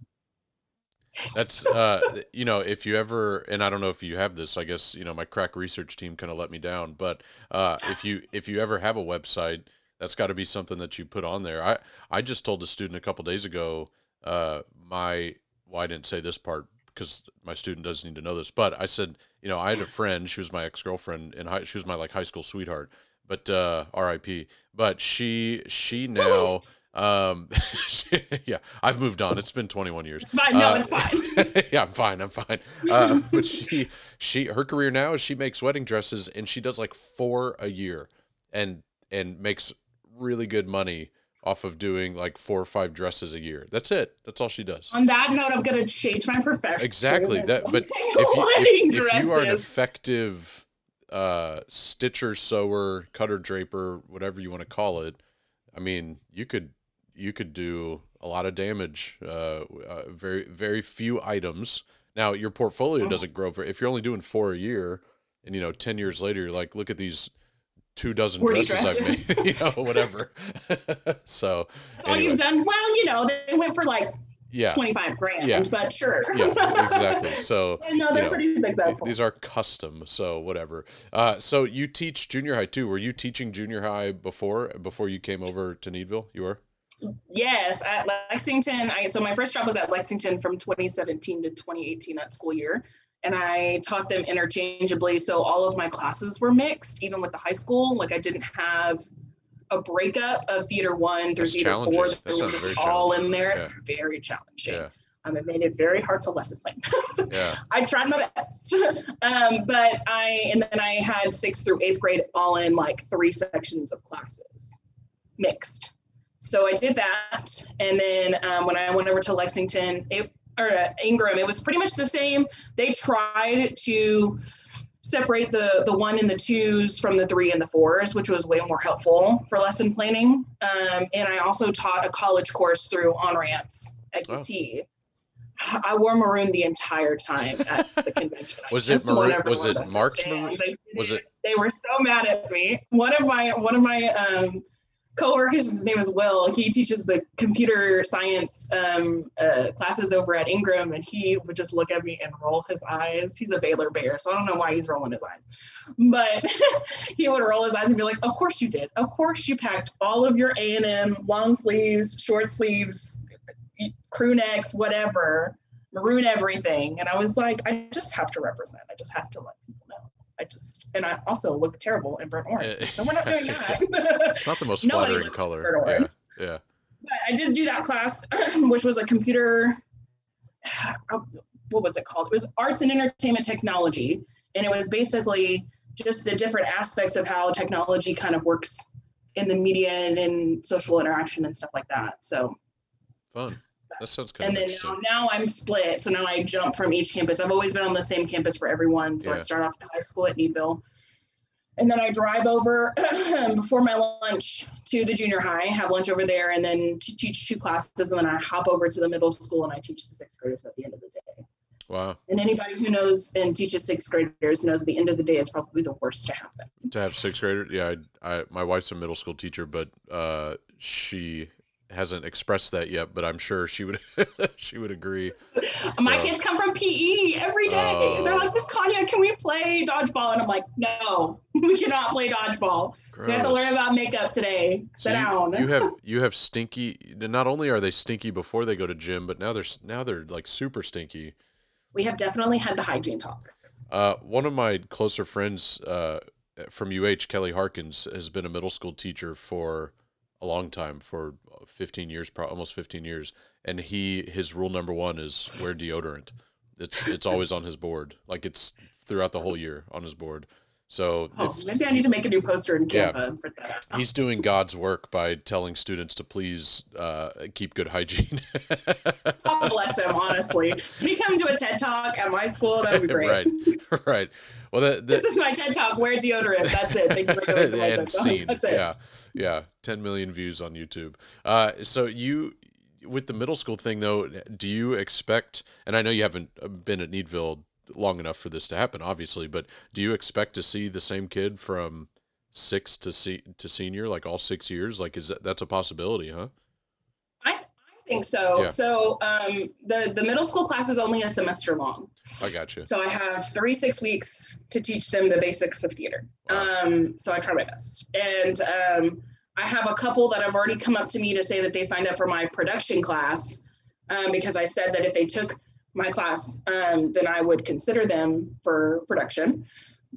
That's uh you know, if you ever and I don't know if you have this, I guess, you know, my crack research team kind of let me down, but uh if you if you ever have a website, that's got to be something that you put on there. I I just told a student a couple days ago uh my well, I didn't say this part because my student doesn't need to know this, but I said, you know, I had a friend, she was my ex-girlfriend and high she was my like high school sweetheart, but uh RIP, but she she now um yeah i've moved on it's been 21 years it's fine. No, Uh, it's fine. yeah, I'm fine. I'm fine. Uh, but she, she, her career now is she makes wedding dresses, and she does like four a year, and and makes really good money off of doing like four or five dresses a year. That's it. That's all she does. On that note, I'm gonna change my profession. Exactly. That. But if you, if, if you are an effective uh, stitcher, sewer, cutter, draper, whatever you want to call it, I mean, you could you could do a lot of damage. Uh, uh, very very few items. Now your portfolio Oh. doesn't grow. For, if you're only doing four a year, and you know, ten years later, you're like, look at these two dozen 40 dresses, I've made. you know, whatever. so all anyway, you've done. Well, you know, they went for like yeah, 25 grand, Yeah. but sure. yeah, exactly. So I know you they're know, pretty successful. These are custom, so whatever. Uh, so you teach junior high too. Were you teaching junior high before before you came over to Needville? You were. Yes, at Lexington. I so my first job was at Lexington from 2017 to 2018 that school year, and I taught them interchangeably. So all of my classes were mixed, even with the high school. Like I didn't have a breakup of theater one through That's theater four. They were just all in there. Very challenging. Yeah, Um, it made it very hard to lesson plan. yeah. I tried my best. um, but I, and then I had sixth through eighth grade all in like three sections of classes mixed. So I did that. And then um, when I went over to Lexington, it, or uh, Ingram, it was pretty much the same. They tried to separate the the one and the twos from the three and the fours, which was way more helpful for lesson planning. Um, and I also taught a college course through OnRamps at Oh. UT. I wore maroon the entire time at the convention. Was it maroon- was it marked maroon? Was it- They were so mad at me. One of my one of my um, coworkers, his name is Will. He teaches the computer science um, uh, classes over at Ingram, and he would just look at me and roll his eyes. He's a Baylor Bear, so I don't know why he's rolling his eyes, but he would roll his eyes and be like, "Of course you did. Of course you packed all of your A and M long sleeves, short sleeves, crew necks, whatever." maroon everything. And I was like, I just have to represent. I just have to know. I just, and I also look terrible in burnt orange. Eh. So we're not doing that. It's not the most flattering color. Yeah, yeah. but I did do that class, which was a computer, uh, what was it called? It was arts and entertainment technology. And it was basically just the different aspects of how technology kind of works in the media and in social interaction and stuff like that. So Fun. That sounds kind and of then now, now I'm split. So now I jump from each campus. I've always been on the same campus for everyone. So I start off at the high school at Needville. And then I drive over before my lunch to the junior high, have lunch over there, and then to teach two classes. And then I hop over to the middle school and I teach the sixth graders at the end of the day. Wow. And anybody who knows and teaches sixth graders knows the end of the day is probably the worst to happen. To have sixth graders, yeah. I, I my wife's a middle school teacher, but uh, she hasn't expressed that yet. But I'm sure she would she would agree. My So- kids come from PE every day. They're Oh. like, Miss Kanya, can we play dodgeball? And I'm like, no, we cannot play dodgeball. We have to learn about makeup today. So Sit you, down. you have you have stinky. Not only are they stinky before they go to gym, but now they're now they're like super stinky. we have definitely had the hygiene talk. Uh, one of my closer friends uh, from UH, Kelly Harkins, has been a middle school teacher for a long time, for 15 years, pro- almost 15 years. And he his rule number one is wear deodorant. It's it's always on his board, like it's throughout the whole year on his board. So Oh, if- maybe I need to make a new poster in Yeah. Canva put that he's doing God's work by telling students to please uh, keep good hygiene. God bless him, honestly. Can he come to a TED talk at my school? That would be great. right, right. Well, that, that This is my TED talk. Wear deodorant. That's it. Thank you for coming to my TED talk. That's it. Yeah, yeah. 10 million views on YouTube. Uh, so you, with the middle school thing though, do you expect? And I know you haven't uh, been at Needville long enough for this to happen, obviously, but do you expect to see the same kid from six to se- to senior, like all six years? Like, is that that's a possibility, huh? Think so. Yeah. So um, the the middle school class is only a semester long. I got you. So I have three six weeks to teach them the basics of theater. Wow. Um, so I try my best. And um, I have a couple that have already come up to me to say that they signed up for my production class um, because I said that if they took my class, um, then I would consider them for production.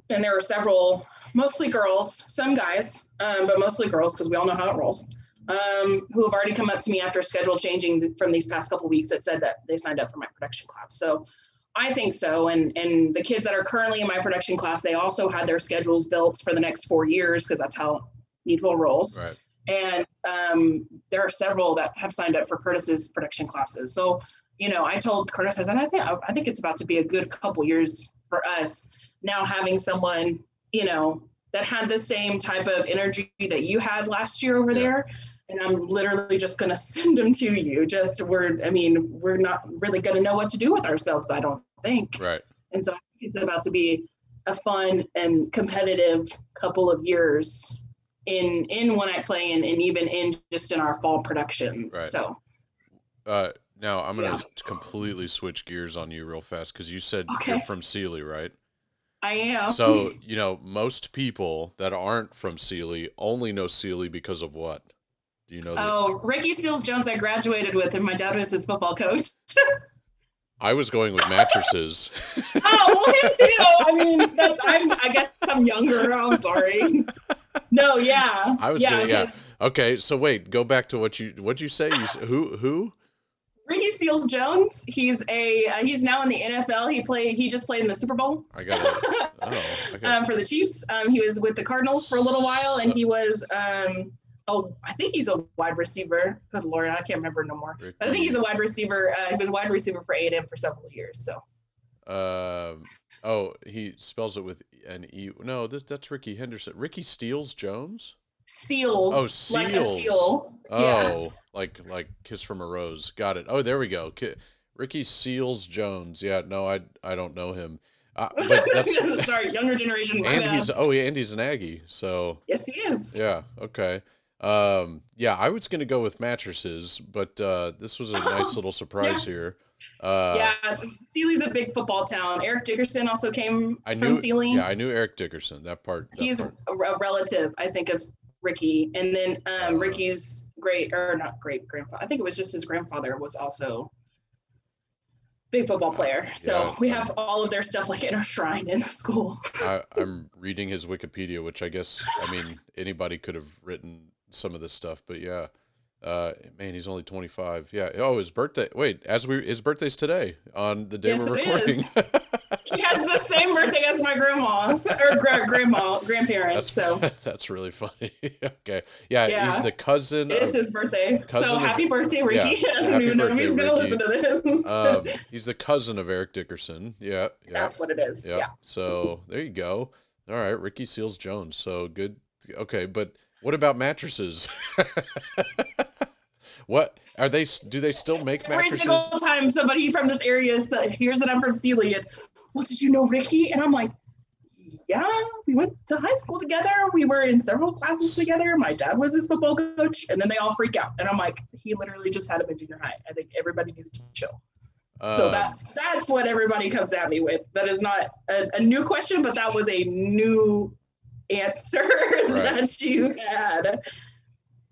And there were several, mostly girls, some guys, um, but mostly girls because we all know how it rolls. Um, who have already come up to me after schedule changing from these past couple weeks that said that they signed up for my production class. So I think so. And and the kids that are currently in my production class, they also had their schedules built for the next four years because that's how Needville rolls. Right. And um, there are several that have signed up for Curtis's production classes. So you know, I told Curtis, I said, I think I think it's about to be a good couple years for us now having someone you know that had the same type of energy that you had last year over Yeah. there. And I'm literally just gonna send them to you. Just we're, I mean, we're not really gonna know what to do with ourselves. I don't think. Right. And so I think it's about to be a fun and competitive couple of years in in one act play and, and even in just in our fall productions. Right. So Uh, now I'm gonna Yeah. completely switch gears on you real fast because you said Okay. you're from Sealy, right? I am. So, you know, most people that aren't from Sealy only know Sealy because of what? Do you know that? oh, Ricky Seals Jones, I graduated with, and my dad was his football coach. I was going with mattresses. oh, well, him too. I mean, that's, I'm. I guess I'm younger. I'm sorry. No, yeah. I was yeah, gonna, yeah. Okay, so wait, go back to what you what'd you say? You who who? Ricky Seals Jones. He's a. Uh, he's now in the NFL. He played. He just played in the Super Bowl. I got it. Oh, okay. um, for the Chiefs. Um, he was with the Cardinals for a little while, and he was, um, oh, I think he's a wide receiver. Good lord, I can't remember no more. But I think he's a wide receiver. Uh, he was a wide receiver for A and M for several years. So Um. Oh, he spells it with an E. No, this that's Ricky Henderson. Ricky Steels Jones. Seals. Oh, Like Seals. seal. Oh, like like Kiss from a Rose. Got it. Oh, there we go. Ki- Ricky Seals Jones. Yeah, no, I I don't know him. Uh, but that's Sorry, younger generation. and he's oh yeah, and he's an Aggie. So yes, he is. yeah, okay. Um, yeah, I was gonna go with mattresses, but uh, this was a nice little surprise here. Uh, yeah, Sealy's a big football town. Eric Dickerson also came I from knew. Sealy. Yeah, I knew Eric Dickerson. That part. That he's part. a relative, I think, of Ricky. And then um, Oh. Ricky's great, or not great grandfather, I think it was just his grandfather was also big football player. So Yeah. we have all of their stuff like in our shrine in the school. I, I'm reading his Wikipedia, which I guess I mean anybody could have written some of this stuff, but yeah. Uh, man, he's only 25. Yeah. Oh, his birthday. Wait, as we his birthday's today on the day Yes, we're recording. he has the same birthday as my grandma or gra- grandma, grandparents. That's so that's really funny. okay. Yeah, Yeah. he's the cousin it is of, his birthday. So of- happy birthday, Ricky. I don't even know if he's gonna Ricky. listen to this. um, he's the cousin of Eric Dickerson. Yeah, yeah. That's what it is. Yeah. Yeah. So there you go. All right, Ricky Seals Jones. So good. Okay, but what about mattresses? what are they? Do they still make mattresses? Every single time somebody from this area hears that I'm from Sealy, it's, well, did you know Ricky? And I'm like, yeah, we went to high school together. We were in several classes together. My dad was his football coach. And then they all freak out. And I'm like, he literally just had him in junior high. I think everybody needs to chill. so Um, that's that's what everybody comes at me with. That is not a, a new question, but that was a new answer that you had.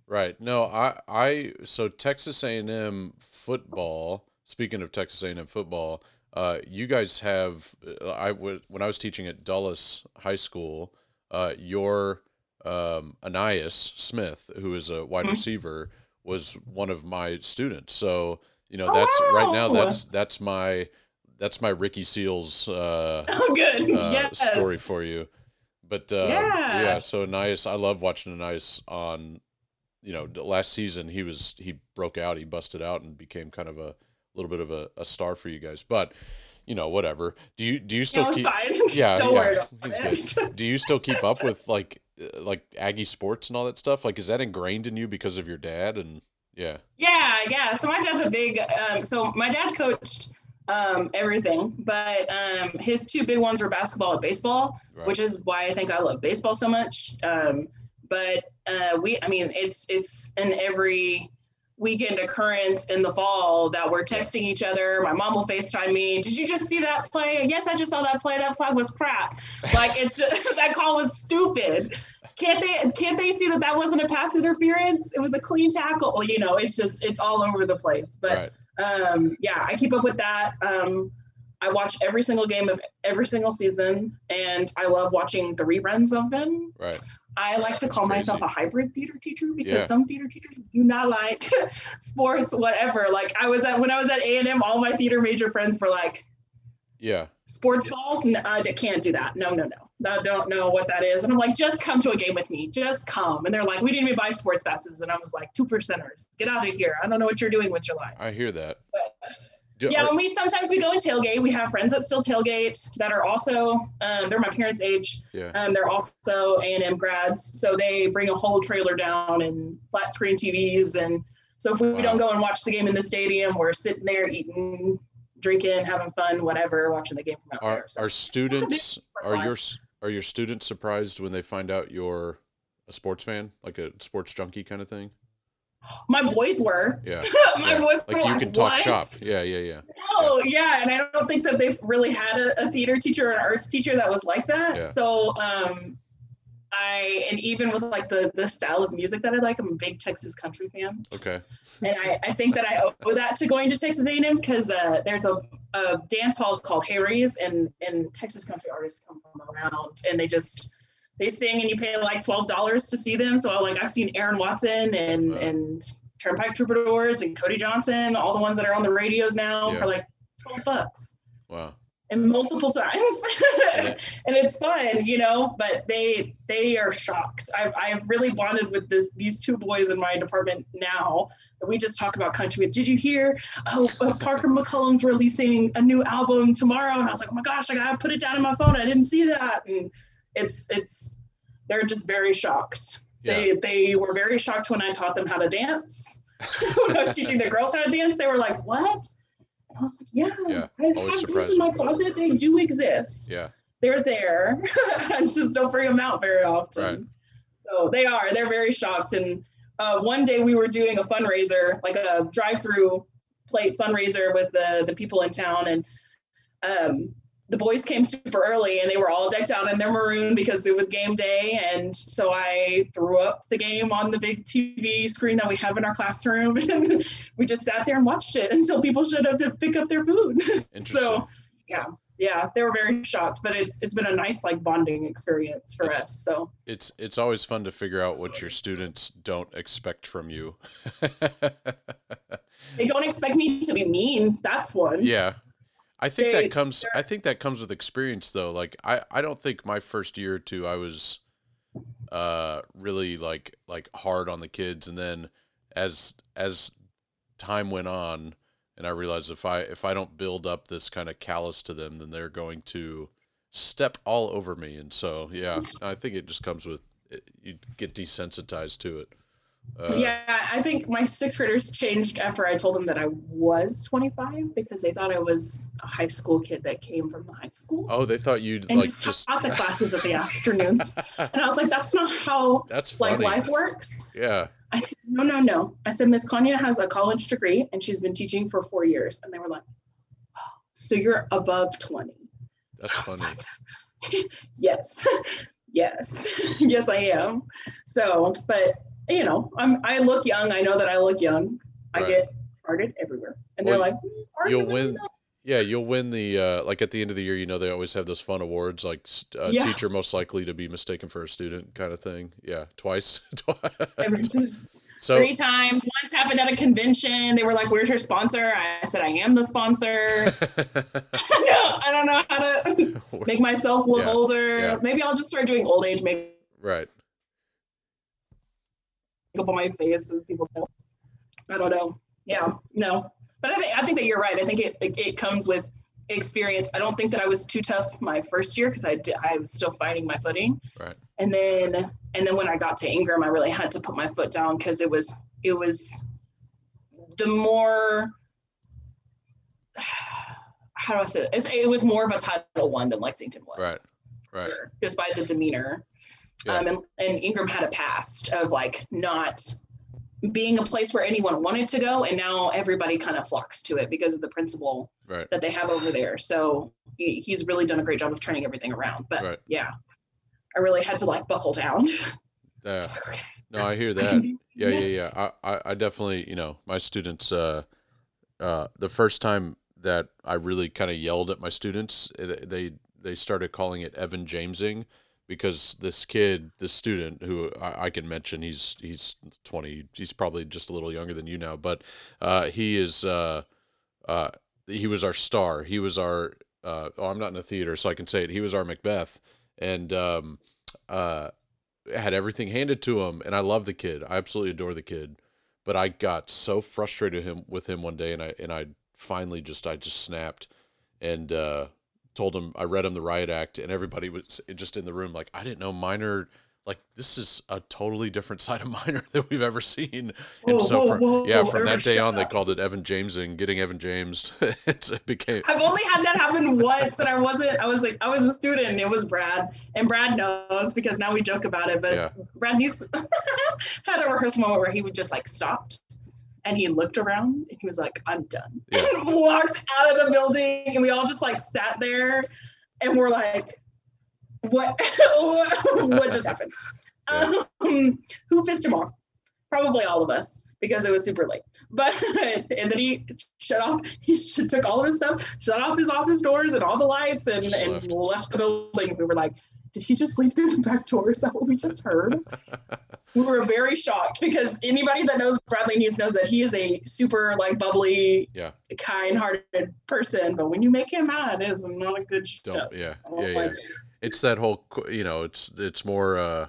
Right. No, I I so Texas A&M football, speaking of Texas A&M football, uh you guys have uh, I would when I was teaching at Dulles High School, uh your um Ainias Smith, who is a wide Mhm. receiver, was one of my students. So, you know, Oh, that's right now that's that's my that's my Ricky Seals uh Oh, good. uh, yes. story for you. But uh, Yeah. yeah, so Ainias, I love watching Ainias on, you know, the last season he was he broke out, he busted out and became kind of a little bit of a, a star for you guys. But you know, whatever. Do you do you still No, keep? Yeah, yeah, he's good. Do you still keep up with like uh, like Aggie sports and all that stuff? Like, is that ingrained in you because of your dad? And yeah, Yeah, yeah. So my dad's a big. Um, so my dad coached um, everything, but um, his two big ones were basketball and baseball, right. which is why I think I love baseball so much. Um, but uh, we, I mean, it's it's an every weekend occurrence in the fall that we're texting each other. My mom will FaceTime me. Did you just see that play? Yes, I just saw that play. That flag was crap. Like it's just, that call was stupid. Can't they can't they see that that wasn't a pass interference? It was a clean tackle. You know, it's just it's all over the place. But right. Um, yeah, I keep up with that. Um, I watch every single game of every single season, and I love watching the reruns of them. Right. I like to That's call myself a hybrid theater teacher because Yeah. some theater teachers do not like sports, whatever. Like I was at when I was at A and M, all my theater major friends were like, Yeah. "Sports balls? I can't do that. No, no, no. I don't know what that is." And I'm like, "Just come to a game with me. Just come." And they're like, "We didn't even buy sports passes." And I was like, two percenters, get out of here. I don't know what you're doing with your life." I hear that. But Do, yeah, are- and we sometimes we go and tailgate. We have friends that still tailgate that are also um, they're my parents' age. yeah. Um, they're also A and M grads, so they bring a whole trailer down and flat screen TVs. And so if we Wow. don't go and watch the game in the stadium, we're sitting there eating, drinking, having fun, whatever, watching the game from out Are there. So are students are your are your students surprised when they find out you're a sports fan, like a sports junkie kind of thing? my boys were. Yeah. my yeah. boys were Like you can talk "What?" shop. Yeah, yeah, yeah. Oh yeah, and I don't think that they've really had a, a theater teacher or an arts teacher that was like that. Yeah. So um, I and even with like the the style of music that I like, I'm a big Texas country fan, Okay. and I, I think that I owe that to going to Texas A&M because uh, there's a, a dance hall called Harry's, and and Texas country artists come from around, and they just they sing, and you pay like twelve dollars to see them. So like I've seen Aaron Watson and Wow. and Turnpike Troubadours and Cody Johnson, all the ones that are on the radios now Yeah. for like twelve bucks Wow. And multiple times. And it's fun you know but they they are shocked. I've, I've really bonded with this these two boys in my department now. We just talk about country. Did you hear oh uh, Parker McCollum's releasing a new album tomorrow? And i was like oh my gosh i gotta put it down on my phone. I didn't see that. And it's it's they're just very shocked. They they were very shocked when i taught them how to dance. When i was teaching the girls how to dance they were like what and I was like, yeah, Yeah, I have always these in my closet. They do exist. Yeah. They're there. I just don't bring them out very often. Right. So they are. They're very shocked. And uh, one day we were doing a fundraiser, like a drive-through plate fundraiser with the the people in town, and um, the boys came super early and they were all decked out in their maroon because it was game day. And so I threw up the game on the big TV screen that we have in our classroom. And we just sat there and watched it until people showed up to pick up their food. So yeah, yeah, they were very shocked, but it's it's been a nice like bonding experience for It's- us. So it's it's always fun to figure out what your students don't expect from you. they don't expect me to be mean. That's one. yeah. I think They- that comes I think that comes with experience though. Like I I don't think my first year or two I was uh really like like hard on the kids and then as as time went on and I realized if I if I don't build up this kind of callous to them then they're going to step all over me and so yeah, I think it just comes with it, you get desensitized to it. Uh, yeah, I think my sixth graders changed after I told them that I was 25 because they thought I was a high school kid that came from the high school Oh, they thought you'd and like just, just taught the classes of the afternoon. And I was like, that's not how That's like life works. Yeah. I said, no, no, no. I said, Miss Kanya has a college degree and she's been teaching for four years. And they were like, oh, so you're above 20. That's funny. yes yes yes i am so but you know i'm i look young i know that i look young i get farted everywhere and Well, they're like "Mm, You'll win. though?" Yeah, you'll win the uh, like at the end of the year. You know, they always have those fun awards, like uh, Yeah. teacher most likely to be mistaken for a student, kind of thing. Yeah, twice. twice. So three times. Once happened at a convention. They were like, "Where's your sponsor?" I said, "I am the sponsor." no, I don't know how to make myself look Yeah, older. yeah. Maybe I'll just start doing old age makeup right. On my face and people. I don't know. Yeah, no. But I think I think that you're right. I think it it, it comes with experience. I don't think that I was too tough my first year because I did, I was still finding my footing. Right. And then and then when I got to Ingram, I really had to put my foot down because it was it was the more how do I say it? It's, it was more of a Title One than Lexington was. Right. Right. Just by the demeanor. Yeah. Um, and, and Ingram had a past of like not being a place where anyone wanted to go, and now everybody kind of flocks to it because of the principal Right. that they have over there. So he, he's really done a great job of turning everything around. But Right. yeah, I really had to like buckle down. Yeah. No, I hear that. Yeah, yeah, yeah. I, I, I definitely, you know, my students. Uh, uh, the first time that I really kind of yelled at my students, eh, they they started calling it Evan Jamesing because this kid, this student who I, I can mention, he's he's twenty. He's probably just a little younger than you now, but uh, he is. Uh, uh, he was our star. He was our. Uh, oh, I'm not in a theater, so I can say it. He was our Macbeth, and um, uh, had everything handed to him. And I love the kid. I absolutely adore the kid. But I got so frustrated him with him one day, and I and I finally just I just snapped, and uh, told him I read him the riot act, and everybody was just in the room like I didn't know minor. Like this is a totally different side of minor than we've ever seen, and Whoa, so whoa, from whoa, yeah from that day on they called it Evan Jamesing, getting Evan James. it became I've only had that happen once, and I wasn't. I was like, I was a student, and it was Brad, and Brad knows because now we joke about it. But Yeah. Brad used had a rehearsal moment where he would just like stopped, and he looked around, and he was like, "I'm done," Yeah. and walked out of the building, and we all just like sat there, and we're like, "What? what, just happened? Yeah. Um, who pissed him off? Probably all of us." Because it was super late, but and then he shut off. He sh- took all of his stuff, shut off his office doors and all the lights, and, and left the building. We were like, "Did he just leave through the back door? Is that what we just heard?" we were very shocked because anybody that knows Bradley News knows that he is a super like bubbly, Yeah. kind-hearted person. But when you make him mad, it is not a good don't yeah don't yeah yeah. like it. It's that whole you know it's it's more uh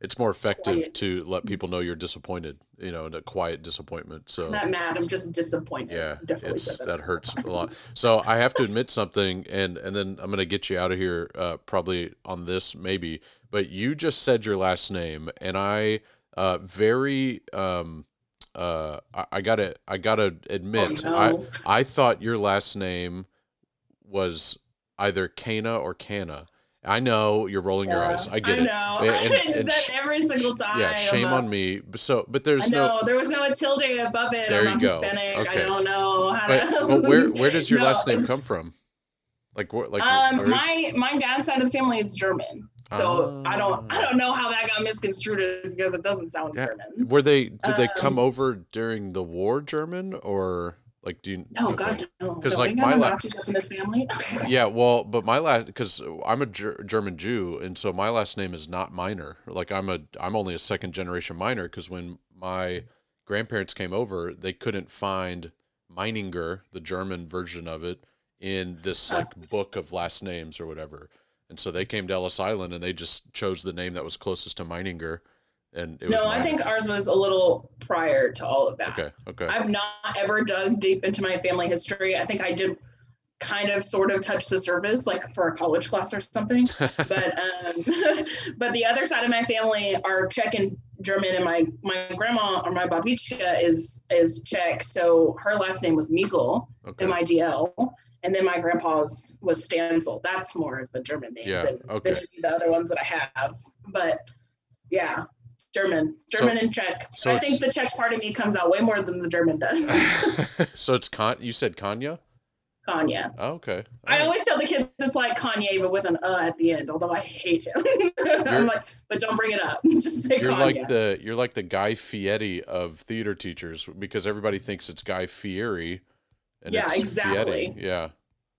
it's more effective to let people know you're disappointed. You know, the quiet disappointment. So I'm not mad. I'm just disappointed. Yeah, definitely it's said that hurts a lot. So I have to admit something, and and then I'm gonna get you out of here, uh, probably on this maybe. But you just said your last name, and I uh, very um, uh, I, I gotta I gotta admit, no. I I thought your last name was either Kana or Kana. I know you're rolling your eyes. I get I it. know. And- I and- and that sh- every single time. Yeah, shame on me. So, but there's I know no. there was no tilde above it. There you not go. Hispanic. Okay. I don't know how But, to. but where where does your No, last name come from? Like what? Like Um, is- my my dad's side of the family is German, so I don't I Ah. don't know how that got misconstrued because it doesn't sound Yeah. German. Were they? Did they come Um, over during the war, German, or like do you? No. God, no. 'Cause, Don't like, my last, up in this family. Yeah, well, but my last because I'm a Ger- German Jew, and so my last name is not minor. Like I'm a I'm only a second generation minor because when my grandparents came over, they couldn't find Meininger, the German version of it, in this like book of last names or whatever. And so they came to Ellis Island and they just chose the name that was closest to Meininger, and it was. no, I think ours was a little prior to all of that. Okay. Okay. I've not ever dug deep into my family history. I think I did kind of sort of touch the surface like for a college class or something. but um but the other side of my family are Czech and German and my my grandma or my babichka is is Czech. So her last name was Migl, okay. M-I-G-L. And then my grandpa's was Stansel. That's more of the German name Yeah, than, okay. than the other ones that I have. But yeah, German, German and Czech. so I think the Czech part of me comes out way more than the German does. so it's Con. You said Kanya. Kanye. Oh, okay. I Alright. always tell the kids it's like Kanye, but with an uh at the end. Although I hate him, I'm like, but don't bring it up. Just say You're Kanye. like the you're like the Guy Fieri of theater teachers because everybody thinks it's Guy Fieri, and Yeah, exactly. Fieri. Yeah,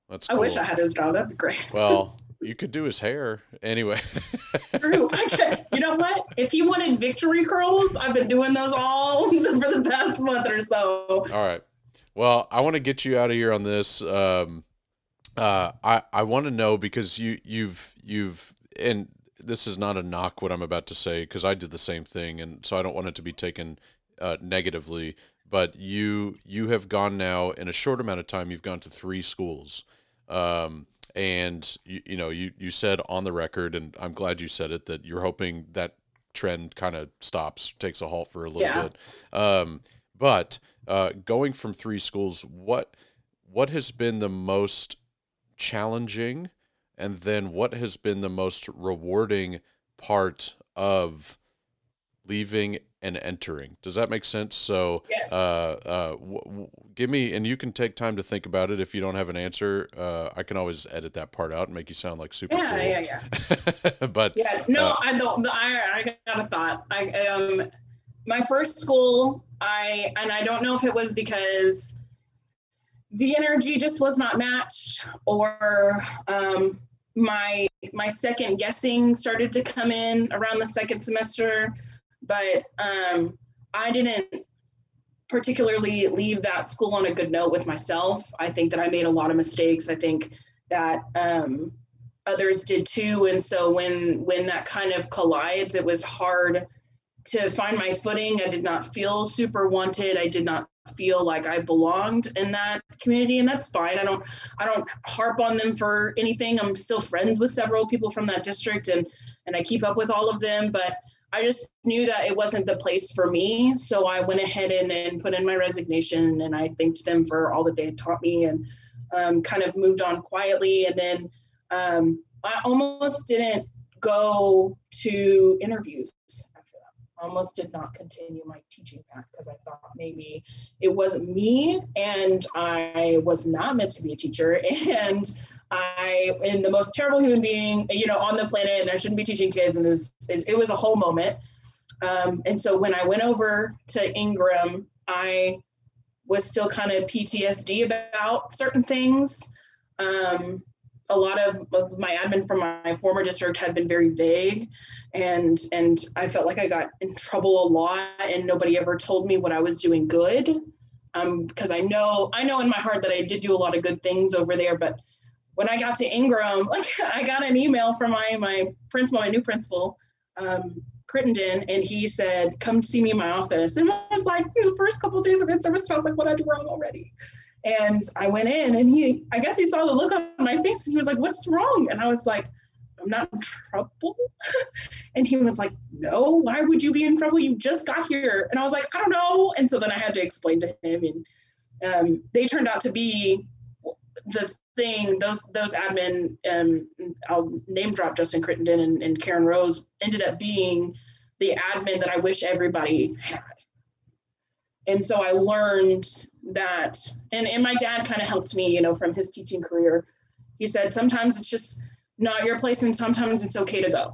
that's. I wish I had his job. That'd be great. Well, you could do his hair anyway. group. you know what? If he wanted victory curls, I've been doing those all for the past month or so. All right. Well, I want to get you out of here on this. Um, uh, I I want to know because you you've you've and this is not a knock what I'm about to say because I did the same thing and so I don't want it to be taken uh, negatively. But you you have gone now in a short amount of time. You've gone to three schools. Um, and you, you know you you said on the record and i'm glad you said it that you're hoping that trend kind of stops takes a halt for a little Yeah. bit um, but uh, going from three schools what what has been the most challenging and then what has been the most rewarding part of leaving and entering does that make sense so Yes. uh, uh, w- w- give me, and you can take time to think about it. If you don't have an answer, uh, I can always edit that part out and make you sound like super Yeah, cool. yeah, yeah. but Yeah, no, Uh, I don't. I I got a thought. I um, my first school, I and I don't know if it was because the energy just was not matched, or um, my my second guessing started to come in around the second semester, but um, I didn't particularly leave that school on a good note with myself. I think that I made a lot of mistakes. I think that um, others did too. And so when when that kind of collides it was hard to find my footing. I did not feel super wanted. I did not feel like i belonged in that community and that's fine. I don't i don't harp on them for anything. I'm still friends with several people from that district and and i keep up with all of them but i just knew that it wasn't the place for me so i went ahead and, and put in my resignation and i thanked them for all that they had taught me and um, kind of moved on quietly and then um, I almost didn't go to interviews after that. I almost did not continue my teaching path because I thought maybe it wasn't me and I was not meant to be a teacher and I am the most terrible human being, you know, on the planet and I shouldn't be teaching kids. And it was, it, it was a whole moment. Um, and so when I went over to Ingram, I was still kind of PTSD about certain things. Um, a lot of, of my admin from my former district had been very vague and and i felt like i got in trouble a lot and nobody ever told me what i was doing good um, because i know i know in my heart that i did do a lot of good things over there but when i got to ingram like i got an email from my my principal my new principal um, Crittenden, and he said, "Come see me in my office." And I was like, the first couple of days of in service, I was like, "What did I do wrong already?" And I went in and he, I guess he saw the look on my face and he was like, What's wrong? And I was like, I'm not in trouble. and he was like, No, why would you be in trouble? You just got here. And I was like, I don't know. And so then I had to explain to him. And um, they turned out to be the thing, those those admin, um, I'll name drop Justin Crittenden and, and Karen Rose, ended up being the admin that I wish everybody had. And so I learned that, and, and my dad kind of helped me, you know, from his teaching career. He said, sometimes it's just not your place, and sometimes it's okay to go.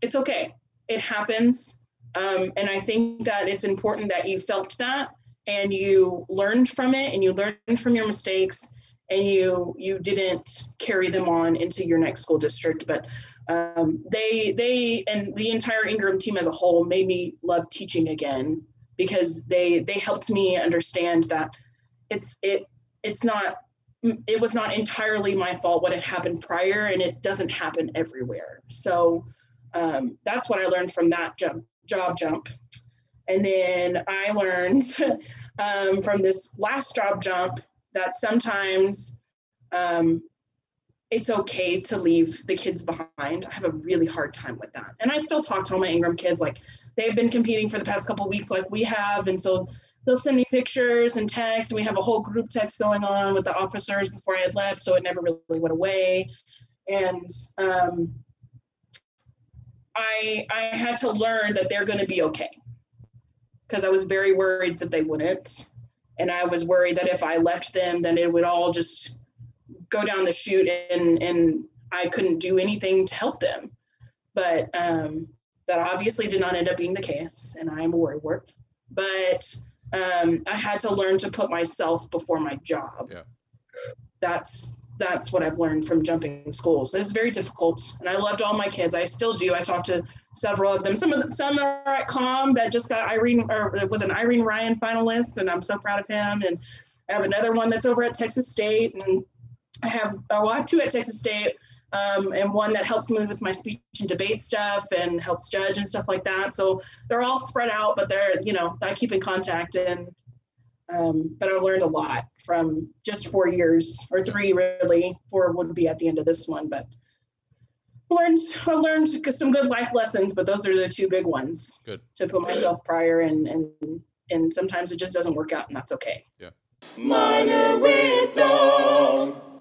It's okay. It happens. Um, and I think that it's important that you felt that and you learned from it and you learned from your mistakes and you you didn't carry them on into your next school district but um, they they and the entire ingram team as a whole made me love teaching again because they they helped me understand that it's it it's not it was not entirely my fault what had happened prior and it doesn't happen everywhere. So um, that's what i learned from that jump, job jump. And then i learned um, from this last job jump that sometimes um, it's okay to leave the kids behind. I have a really hard time with that. And I still talk to all my Ingram kids, like they've been competing for the past couple weeks, like we have. And so they'll send me pictures and texts, and we have a whole group text going on with the officers before I had left. So it never really went away. And um, I, I had to learn that they're going to be okay because I was very worried that they wouldn't. And I was worried that if I left them, then it would all just go down the chute and, and I couldn't do anything to help them. But um, that obviously did not end up being the case, and I am a worrywart. But um, I had to learn to put myself before my job. Yeah. That's that's what I've learned from jumping schools. It's very difficult, and I loved all my kids. I still do. I talked to several of them. Some of the, some are at Com that just got Irene or was an Irene Ryan finalist, and I'm so proud of him. And I have another one that's over at Texas State, and I have oh, I have two at Texas State. Um, and one that helps me with my speech and debate stuff and helps judge and stuff like that. So they're all spread out, but they're, you know, I keep in contact and um, but I learned a lot from just four years or three really. Four would be at the end of this one, but I learned I learned some good life lessons. But those are the two big ones. Good. To put myself prior and and and sometimes it just doesn't work out, and that's okay. Yeah. Minor wisdom.